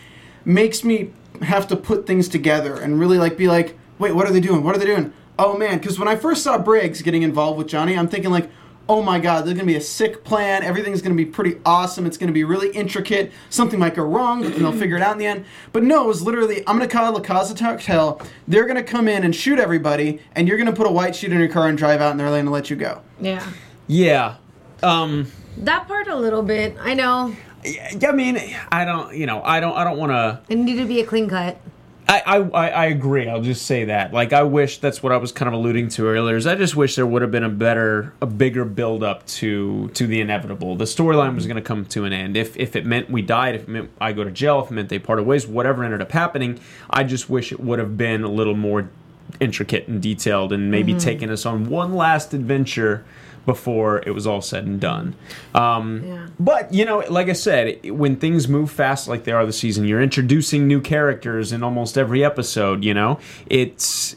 makes me have to put things together and really like be like, wait, what are they doing? What are they doing? Oh man, because when I first saw Briggs getting involved with Johnny, I'm thinking like, oh my god, there's gonna be a sick plan. Everything's gonna be pretty awesome. It's gonna be really intricate. Something might go wrong, but then they'll figure it out in the end. But no, it was literally, I'm gonna call La Casa Hotel. They're gonna come in and shoot everybody, and you're gonna put a white sheet in your car and drive out, and they're gonna let you go. yeah. Yeah. Um That part a little bit. I know. yeah, I mean, I don't, you know, I don't I don't want to It needed to be a clean cut. I, I, I agree. I'll just say that. Like, I wish that's what I was kind of alluding to earlier. Is I just wish there would have been a better, a bigger build up to to the inevitable. The storyline was going to come to an end. If if it meant we died, if it meant I go to jail, if it meant they parted ways, whatever ended up happening, I just wish it would have been a little more intricate and detailed, and maybe taking us on one last adventure before it was all said and done. Um, Yeah. but you know, like I said, when things move fast like they are this season, you're introducing new characters in almost every episode. You know, it's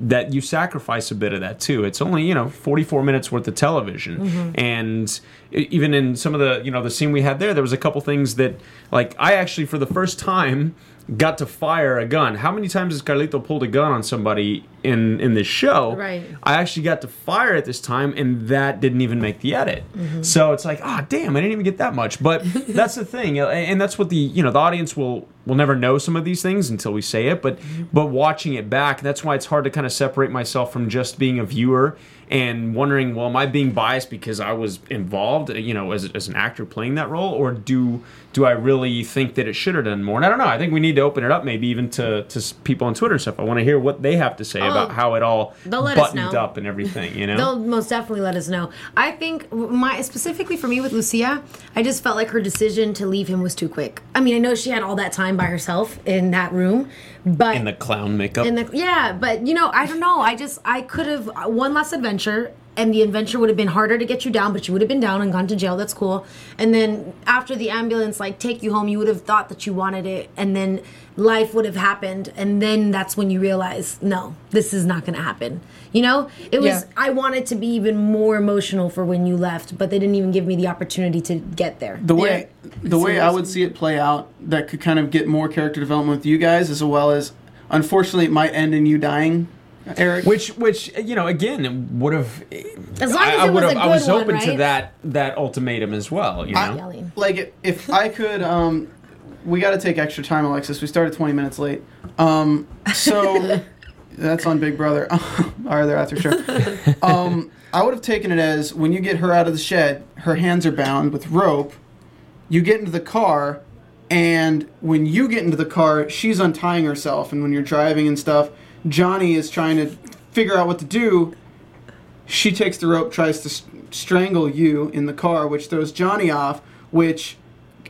that you sacrifice a bit of that too. It's only you know 44 minutes worth of television, and e- even in some of the you know the scene we had there, there was a couple things that like I actually for the first time got to fire a gun. How many times has Carlito pulled a gun on somebody in in this show? Right. I actually got to fire at this time, and that didn't even make the edit. So it's like, ah, damn, I didn't even get that much. But that's the thing, and that's what the you know the audience will will never know some of these things until we say it. But but watching it back, that's why it's hard to kind of separate myself from just being a viewer and wondering, well, am I being biased because I was involved, you know, as, as an actor playing that role, or do do I really think that it should have done more? And I don't know. I think we need to open it up, maybe even to to people on Twitter and stuff. I want to hear what they have to say about oh, how it all they'll let us buttoned up and everything. You know. They'll most definitely let us know. I think my specifically for me with Lucia, I just felt like her decision to leave him was too quick. I mean, I know she had all that time by herself in that room, but in the clown makeup. in the yeah, but you know, I don't know. I just I could have one last adventure. And the adventure would have been harder to get you down, but you would have been down and gone to jail. That's cool. And then after the ambulance, like take you home, you would have thought that you wanted it, and then life would have happened, and then that's when you realize, no, this is not going to happen. You know, it was. Yeah. I wanted to be even more emotional for when you left, but they didn't even give me the opportunity to get there. The way the way I would see it play out that could kind of get more character development with you guys as well as unfortunately it might end in you dying, Erik. which, which you know, again, would have. As long as I, I it would was have. I was good one, open to that that ultimatum as well. You know. I- like if I could um we got to take extra time Alexis. We started 20 minutes late. Um so that's on Big Brother. Our there after show. Um I would have taken it as when you get her out of the shed, her hands are bound with rope. You get into the car and when you get into the car, she's untying herself and when you're driving and stuff, Johnny is trying to figure out what to do she takes the rope, tries to s- strangle you in the car, which throws Johnny off, which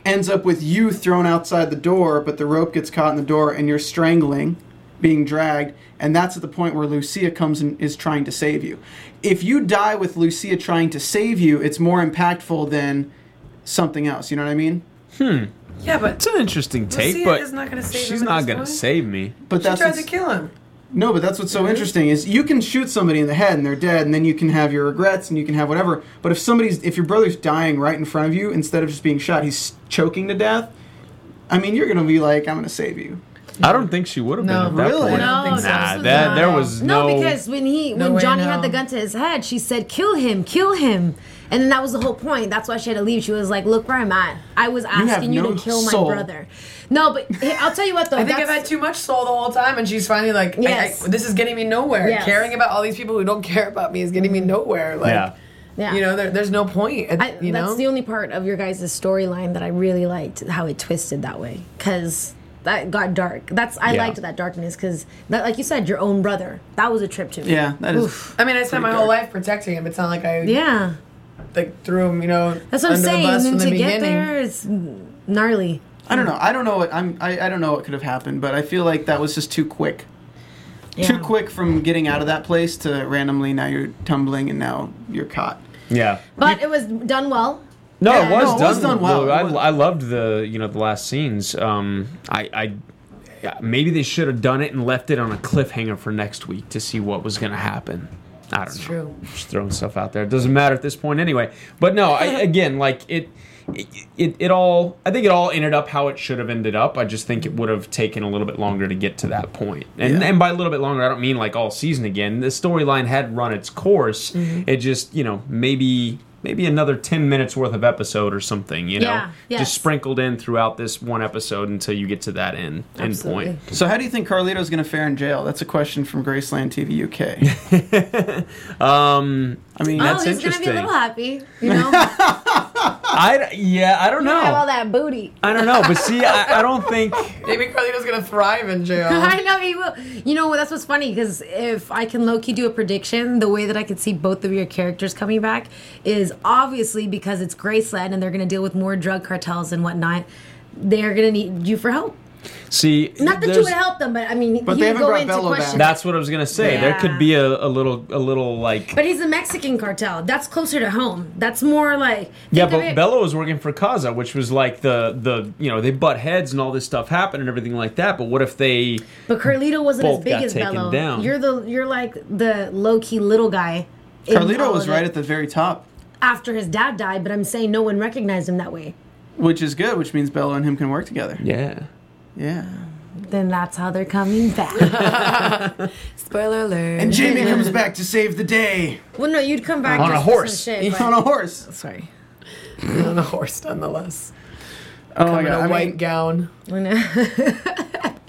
ends up with you thrown outside the door, but the rope gets caught in the door and you're strangling, being dragged, and that's at the point where Lucia comes and is trying to save you. If you die with Lucia trying to save you, it's more impactful than something else. You know what I mean? Hmm. Yeah, but It's an interesting take, Lucia but is not gonna save she's him not going to save me. But she that's tried to kill him. No, but that's what's so interesting is you can shoot somebody in the head and they're dead, and then you can have your regrets and you can have whatever. But if somebody's, if your brother's dying right in front of you, instead of just being shot, he's choking to death. I mean, you're gonna be like, I'm gonna save you. I don't think she would have No. been at that Really? point. I don't so. Nah, no, that, there was no. No, because when he No when way, Johnny no. had the gun to his head, she said, "Kill him, kill him," And then that was the whole point. That's why she had to leave. She was like, "Look where I'm at. I was asking you, no to kill soul." my brother." No, but hey, I'll tell you what though. I think I've had too much soul the whole time, and she's finally like, Yes. I, "This is getting me nowhere. Yes. Caring about all these people who don't care about me is getting me nowhere." Like, Yeah. Yeah. you know, there, there's no point. It- I, you that's know, the only part of your guys' storyline that I really liked how it twisted that way because that got dark. That's I Yeah. liked that darkness because that, like you said, your own brother. That was a trip to me. Yeah, that is. Oof. I mean, I spent my Pretty whole life protecting him. It's not like I Yeah, like threw him, you know, that's what I'm saying. the bus And from then the to get beginning. there, it's gnarly. I don't know. I don't know what I'm. I, I don't know what could have happened, but I feel like that was just too quick. Too quick from getting out of that place to randomly now you're tumbling and now you're caught. Yeah. But it was done well. No, Yeah, it was, no, it done, was done well. I, I loved the you know the last scenes. Um, I, I yeah, maybe they should have done it and left it on a cliffhanger for next week to see what was going to happen. I don't know. true. Just throwing stuff out there. It doesn't matter at this point anyway. But no, I, again, like it, it, it, it all. I think it all ended up how it should have ended up. I just think it would have taken a little bit longer to get to that point. And Yeah. and by a little bit longer, I don't mean like all season again. The storyline had run its course. Mm-hmm. It just you know maybe. Maybe another ten minutes worth of episode or something, you know, Yeah, yes. just sprinkled in throughout this one episode until you get to that end end Absolutely. point. So how do you think Carlito's going to fare in jail? That's a question from Graceland TV UK. Um, I mean, oh, That's oh, he's gonna be a little happy, you know. I yeah, I don't Have all know. that booty. I don't know, but see, I, I don't think. Maybe Carlito's gonna thrive in jail. I know he will. You know that's what's funny because if I can low key do a prediction, the way that I could see both of your characters coming back is obviously because it's Graceland and they're going to deal with more drug cartels and whatnot. They're going to need you for help. See, Not that you would help them, but I mean, But he they would haven't go brought into Bello back. question. That's what I was gonna say. There could be a, a little, a little like. but he's a Mexican cartel. That's closer to home. That's more like yeah, but it- Bello was working for Caza, which was like the the you know they butt heads and all this stuff happened and everything like that. But what if they? But Carlito wasn't as big got as taken Bello. down. You're the you're like the low key little guy. Carlito was right it at the very top, after his dad died, but I'm saying no one recognized him that way. which is good, which means Bella and him can work together. Yeah. Yeah. Then that's how they're coming back. Spoiler alert. And Jamie comes back to save the day well, no, you'd come back On a just for horse. Some shit, on a horse. Sorry. on a horse, nonetheless. Oh my in god! a I white mean, gown.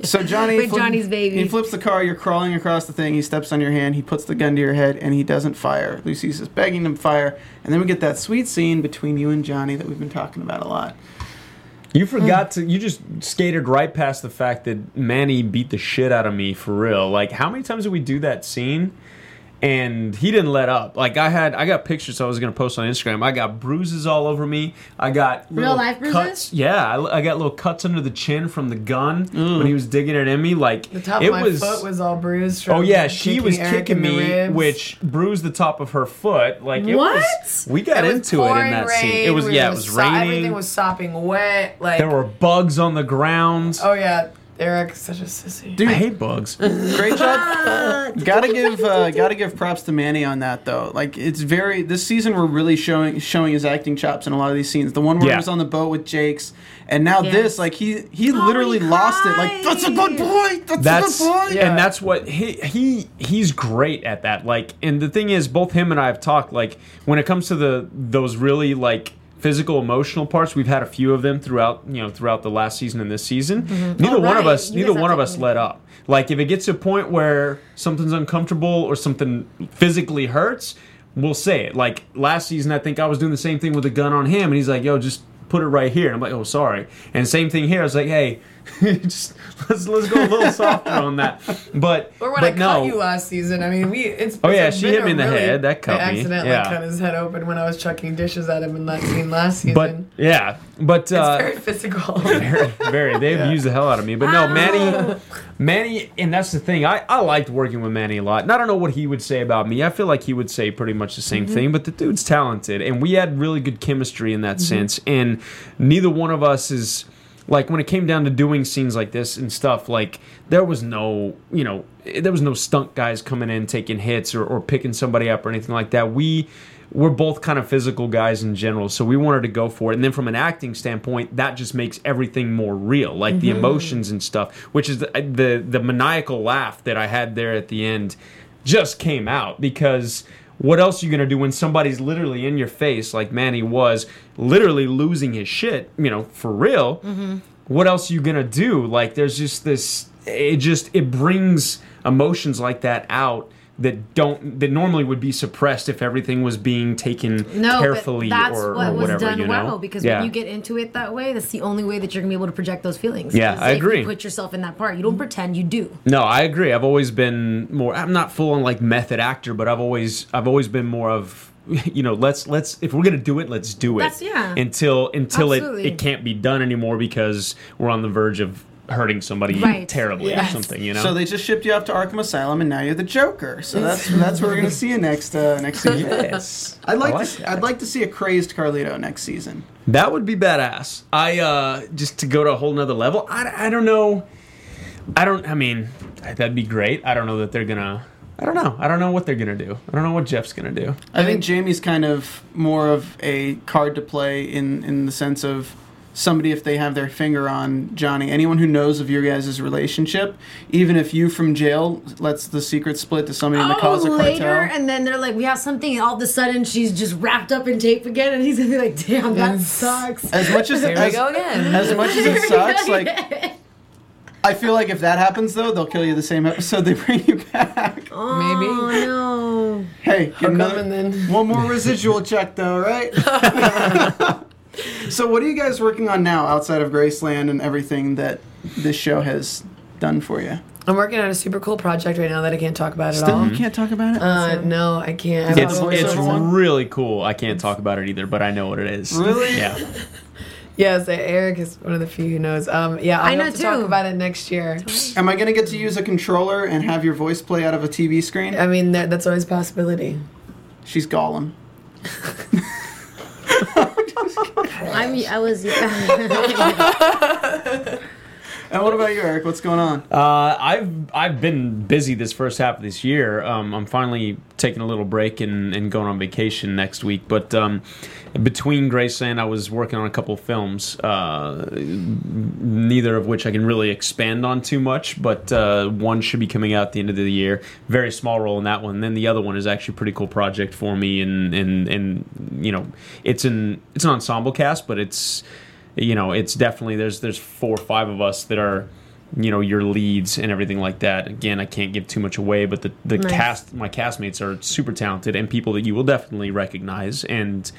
so Johnny, With flip- Johnny's baby. He flips the car. You're crawling across the thing. He steps on your hand. He puts the gun to your head, and he doesn't fire. Lucy's just begging him to fire, and then we get that sweet scene between you and Johnny that we've been talking about a lot. You forgot mm. to. You just skated right past the fact that Manny beat the shit out of me for real. Like, how many times did we do that scene? And he didn't let up. Like I had, I got pictures I was gonna post on Instagram. I got bruises all over me. I got Real little life bruises? cuts. Yeah, I, I got little cuts under the chin from the gun mm. when he was digging it in me. Like The top it of my was. foot was all bruised. From Oh yeah, she was Erik kicking me, which bruised the top of her foot. Like it What? was. We got It was into it in pouring that scene. It was we yeah, it was so- raining. Everything was sopping wet. Like there were bugs on the ground. Oh yeah, Erik's such a sissy. Dude, I hate bugs. great job. gotta give uh, gotta give props to Manny on that though. Like it's very this season we're really showing showing his acting chops in a lot of these scenes. The one where he was on the boat with Jakes, and now Yes. this like he he literally he lost it. Like that's a good boy. That's, That's a good boy. Yeah. and that's what he he he's great at that. Like, and the thing is, both him and I have talked. Like, when it comes to the those really like physical emotional parts, we've had a few of them throughout you know throughout the last season and this season. Neither Oh, one of us You neither one of us let up. Like, if it gets to a point where something's uncomfortable or something physically hurts. We'll say it. Like last season, I think I was doing the same thing with a gun on him, and he's like, "Yo, just put it right here." And I'm like, "Oh, sorry." And same thing here. I was like, "Hey, just let's let's go a little softer on that." But Or when but I no, cut you last season, I mean, we it's. Oh, yeah, it's she hit me in the really- head. That cut I me. accidentally Yeah. cut his head open when I was chucking dishes at him in that scene last season. but yeah, but it's uh, very physical. very, very. They abused the hell out of me. But no, Manny, Manny, and that's the thing. I, I liked working with Manny a lot. And I don't know what he would say about me. I feel like he would say pretty much the same thing. But the dude's talented, and we had really good chemistry in that sense. And neither one of us is like when it came down to doing scenes like this and stuff. Like there was no, you know, there was no stunt guys coming in taking hits or, or picking somebody up or anything like that. We we're both kind of physical guys in general, so we wanted to go for it. And then from an acting standpoint, that just makes everything more real, like the mm-hmm. emotions and stuff. Which is the, the the maniacal laugh that I had there at the end just came out because what else are you gonna do when somebody's literally in your face, like Manny was, literally losing his shit, you know, for real? Mm-hmm. What else are you gonna do? Like, there's just this. It just it brings emotions like that out that don't that normally would be suppressed if everything was being taken No, carefully but that's or, what or was whatever. done you know? well because yeah. when you get into it that way, that's the only way that you're gonna be able to project those feelings. Yeah, I agree. You put yourself in that part. You don't pretend. You do. No, I agree. I've always been more. I'm not full on like method actor, but I've always I've always been more of you know let's let's if we're gonna do it, let's do it. That's- yeah. Until until it it can't be done anymore because we're on the verge of hurting somebody Right. terribly or something. You know. So they just shipped you off to Arkham Asylum, and now you're the Joker. So that's that's where we're gonna see you next uh, next season. yes, I'd like, I to. that. I'd like to see a crazed Carlito next season. That would be badass. I uh just to go to a whole nother level. I, I don't know. I don't. I mean, that'd be great. I don't know that they're gonna. I don't know. I don't know what they're gonna do. I don't know what Jeff's gonna do. I think Jamie's kind of more of a card to play in in the sense of somebody if they have their finger on Johnny. Anyone who knows of your guys' relationship, even if you from jail lets the secret split to somebody in the Caza Oh, later, cartel. and then they're like, "We have something," and all of a sudden she's just wrapped up in tape again, and he's gonna be like, "Damn, that sucks." As much as Here we as, go again. as much as it sucks, like I feel like if that happens though, they'll kill you the same episode they bring you back. Maybe. Oh no. Hey, get Hook 'em another- then- one more residual check though, right? So what are you guys working on now outside of Graceland and everything that this show has done for you? I'm working on a super cool project right now that I can't talk about at Still, all. you can't talk about it. Uh, no, I can't. I Is it have It's the it's really cool. I can't talk about it either, but I know what it is. Really? Yeah. Yes, Erik is one of the few who knows. Um, yeah, I'll I know have to talk about it next year. Am I gonna get to use a controller and have your voice play out of a TV screen? I mean, that, that's always a possibility. She's Gollum. I'm. I was. And what about you, Erik? What's going on? Uh, I've I've been busy this first half of this year. Um, I'm finally taking a little break and, and going on vacation next week. But um, between Graceland, I was working on a couple films, uh, neither of which I can really expand on too much. But uh, one should be coming out at the end of the year. Very small role in that one. then the other one is actually a pretty cool project for me, and and and you know, it's an it's an ensemble cast, but it's you know, it's definitely there's there's four or five of us that are, you know, your leads and everything like that. Again, I can't give too much away, but the the Nice. cast, my castmates are super talented and people that you will definitely recognize, and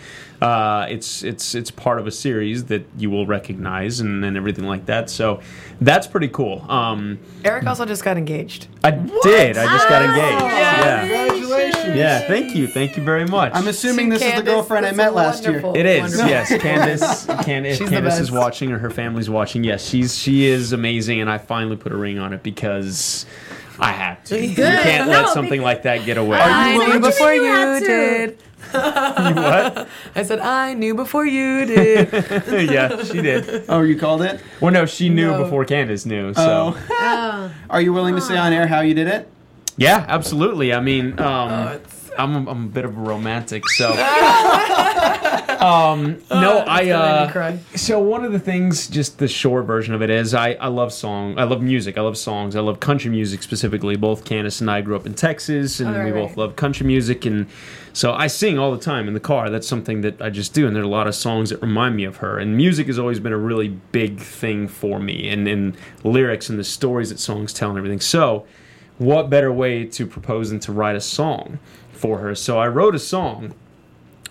uh, it's it's it's part of a series that you will recognize and, and everything like that. So that's pretty cool. Um, Erik also just got engaged. I did. I just got engaged. Yeah. Congratulations. Yeah. Thank you. Thank you very much. I'm assuming To this is the girlfriend I met last year. It is, Wonderful. yes. Candace, Candace, Candace is watching, or her family's watching. Yes, she's she is amazing, and I finally put a ring on it because I have to. You can't let No, something like that get away. Are you willing knew before You you had to. did. what? I said I knew before you did. yeah, she did. Oh, you called it? Well, no, she knew No. before Candace knew. So Oh. Oh. Are you willing to say on air how you did it? yeah, absolutely. I mean, um, it's- I'm, a, I'm a bit of a romantic, so. um, no, I. gonna make me Uh. So one of the things, just the short version of it is, I, I love song, I love music, I love songs, I love country music specifically. Both Candace and I grew up in Texas, and Oh, right, we both right. love country music, and so I sing all the time in the car. That's something that I just do, and there are a lot of songs that remind me of her. And music has always been a really big thing for me, and and lyrics and the stories that songs tell and everything. So, what better way to propose than to write a song for her? So I wrote a song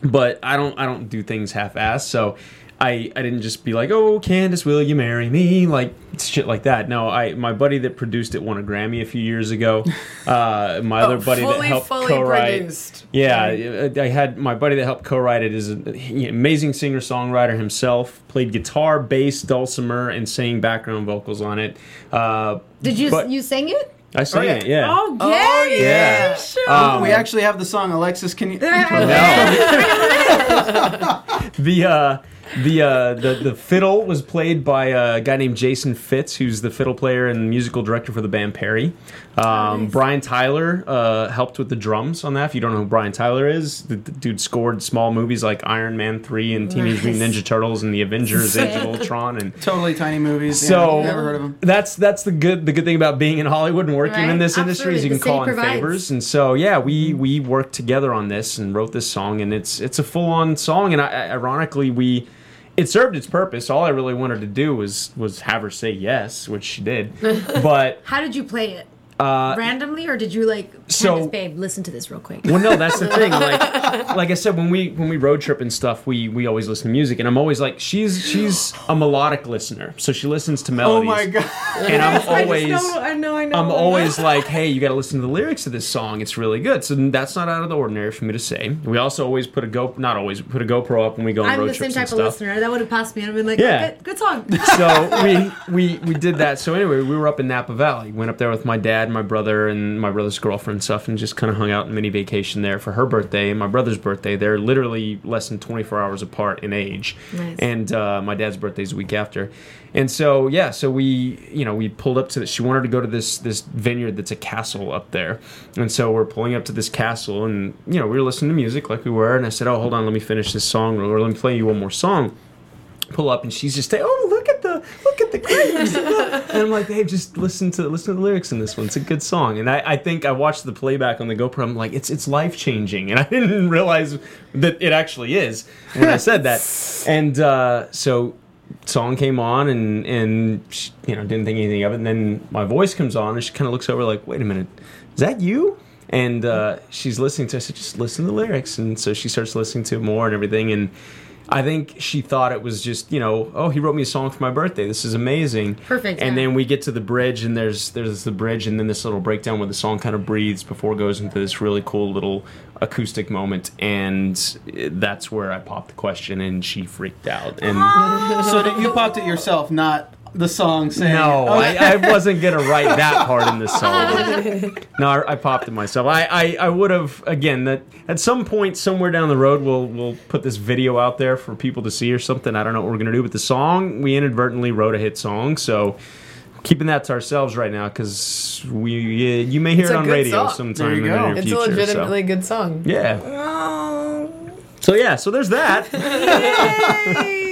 but I don't I don't do things half-assed. So I I didn't just be like, "Oh, Candace, will you marry me?" like shit like that. No, I my buddy that produced it won a Grammy a few years ago. Uh, my other Oh, buddy that helped fully co-write. produced. Yeah, I had my buddy that helped co-write it is an amazing singer-songwriter himself. Played guitar, bass, dulcimer, and sang background vocals on it. Uh, Did you but you sang it? I sang yeah. it, yeah. Oh, Oh, yeah. yeah. Sure. Um, we actually have the song. Alexis, can you? No. the uh, the uh, the the fiddle was played by a guy named Jason Fitz, who's the fiddle player and musical director for the band Perry. Um, Brian Tyler uh, helped with the drums on that. If you don't know who Brian Tyler is, the, the dude scored small movies like Iron Man three and Teenage Mutant Ninja Turtles and the Avengers: Age of Ultron and. Totally tiny movies. So yeah, So never heard of them. that's that's the good the good thing about being in Hollywood and working in Right, this industry is you can call in provides. favors. And so yeah, we we worked together on this and wrote this song, and it's it's a full on song. And I, I- ironically, we it served its purpose. All I really wanted to do was was have her say yes, which she did. But How did you play it? Uh, Randomly, or did you like? so- Candace, babe, listen to this real quick. well, no, that's the thing. Like, like I said, when we when we road trip and stuff, we we always listen to music, and I'm always like, she's she's a melodic listener, so she listens to melodies Oh my god. And I'm always. I know, I know. I'm always like, hey, you got to listen to the lyrics of this song. It's really good. So that's not out of the ordinary for me to say. We also always put a go, not always put a GoPro up when we go on road trip. I'm road the same trips type and of listener that would have passed me and I've been like, Yeah. yeah. good, good song. so we we we did that. So anyway, we were up in Napa Valley. Went up there with my dad, my brother, and my brother's girlfriend and stuff, and just kind of hung out in mini vacation there for her birthday and my brother's birthday. They're literally less than 24 hours apart in age, Nice. and uh, my dad's birthday's a week after. And so yeah, so we you know we pulled up to this. She wanted to go to this this vineyard that's a castle up there, and so we're pulling up to this castle, and you know we were listening to music like we were, and I said, oh hold on, let me finish this song, or let me play you one more song pull up and she's just saying, "Oh, look the look at the grapes!" and I'm like, "Hey, just listen to listen to the lyrics in this one. It's a good song." And I, I think I watched the playback on the GoPro. I'm like, "It's it's life changing," and I didn't realize that it actually is when I said that. And uh, so, song came on, and and she, you know didn't think anything of it. And then my voice comes on, and she kind of looks over like, "Wait a minute, is that you?" And uh, she's listening to. I said, "Just listen to the lyrics." And so she starts listening to it more and everything, and. I think she thought it was just, you know, oh, he wrote me a song for my birthday. This is amazing. Perfect, And yeah. then we get to the bridge, and there's there's the bridge, and then this little breakdown where the song kind of breathes before it goes into this really cool little acoustic moment, and that's where I popped the question, and she freaked out. And so you popped it yourself, not the song saying. no, Okay. I, I wasn't gonna write that part in the song. No, I, I popped it myself. I, I, I would have again that at some point somewhere down the road we'll we'll put this video out there for people to see or something. I don't know what we're gonna do, but the song we inadvertently wrote a hit song, so keeping that to ourselves right now because we uh, you may hear It's it on radio song. sometime in the go. near It's future. a so- legitimately good song. yeah. So yeah, so there's that.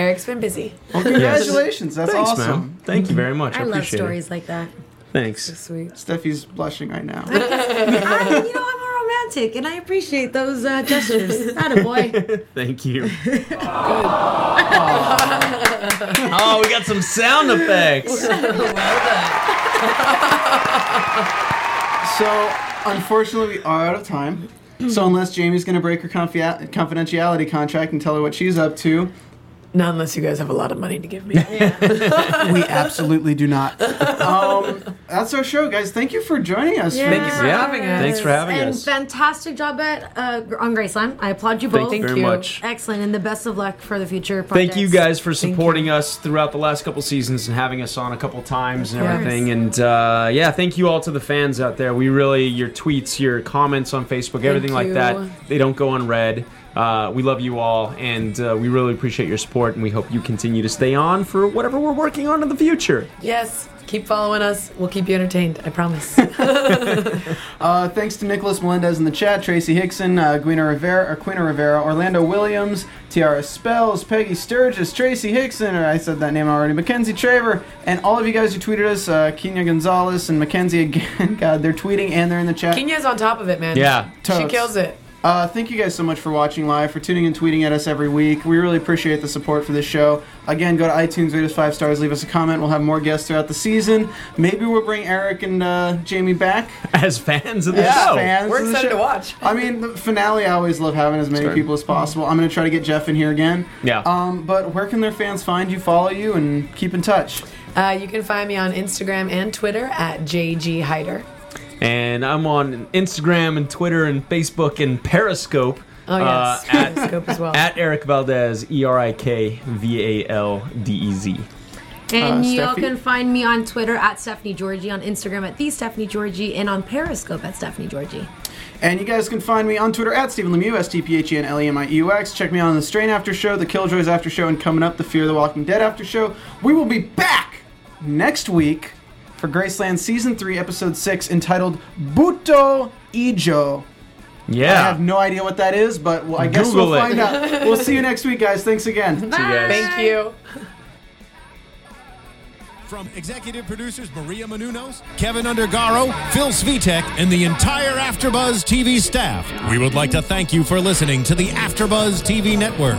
Erik's been busy. Well, congratulations. That's Thanks, awesome. man. Thank you very much. I, I love appreciate stories like that. it. Thanks. Sweet. Steffi's blushing right now. I, you know, I'm a romantic, and I appreciate those uh, gestures. Not boy. Thank you. oh, we got some sound effects. So, unfortunately, we are out of time. So, unless Jamie's going to break her confi- confidentiality contract and tell her what she's up to, Not unless you guys have a lot of money to give me. we absolutely do not. Um, that's our show, guys. Thank you for joining us. Thank you for Yeah. having us. Thanks for having and us. fantastic job at uh, on Graceland. I applaud you both. Thank you Thank very you. much. Excellent, and the best of luck for the future. Thank you guys for supporting us throughout the last couple seasons and having us on a couple times and Of course. everything. And uh, yeah, thank you all to the fans out there. We really, your tweets, your comments on Facebook, everything like you. that, they don't go unread. Uh, we love you all, and uh, we really appreciate your support. And we hope you continue to stay on for whatever we're working on in the future. Yes. Keep following us. We'll keep you entertained. I promise. Uh, thanks to Nicholas Melendez in the chat, Tracy Hickson, uh, Guina Rivera, or Quina Rivera, Orlando Williams, Tiara Spells, Peggy Sturgis, Tracy Hickson, or I said that name already, Mackenzie Traver, and all of you guys who tweeted us, uh, Kenya Gonzalez and Mackenzie again. God, they're tweeting and they're in the chat. Kenya's on top of it, man. Yeah. She kills it. Uh, thank you guys so much for watching live, for tuning and tweeting at us every week. We really appreciate the support for this show. Again, go to iTunes, rate us five stars, leave us a comment. We'll have more guests throughout the season. Maybe we'll bring Erik and uh, Jamie back As fans of the as show. fans. We're excited show. to watch. I mean, the finale, I always love having as many Sure. people as possible. I'm going to try to get Jeff in here again. Yeah. Um, but where can their fans find you, follow you, and keep in touch? Uh, you can find me on Instagram and Twitter at JG Hyder. And I'm on Instagram and Twitter and Facebook and Periscope. Oh, yes. uh, at, Periscope as well. at Erik Valdez, E R I K V A L D E Z. And Uh, y'all can find me on Twitter at Stephanie Georgie, on Instagram at the Stephanie Georgie, and on Periscope at Stephanie Georgie. And you guys can find me on Twitter at Stephen Lemieux, S T P H E N L E M I U X. Check me out on the Strain After Show, the Killjoys After Show, and coming up, the Fear of the Walking Dead After Show. We will be back next week for Graceland Season 3, Episode 6, entitled Buto Ijo. Yeah. I have no idea what that is, but well, I guess Google we'll it. find out. We'll see you next week, guys. Thanks again. See you guys. Thank you. From executive producers Maria Menounos, Keven Undergaro, Phil Svitek, and the entire AfterBuzz TV staff, we would like to thank you for listening to the AfterBuzz TV network.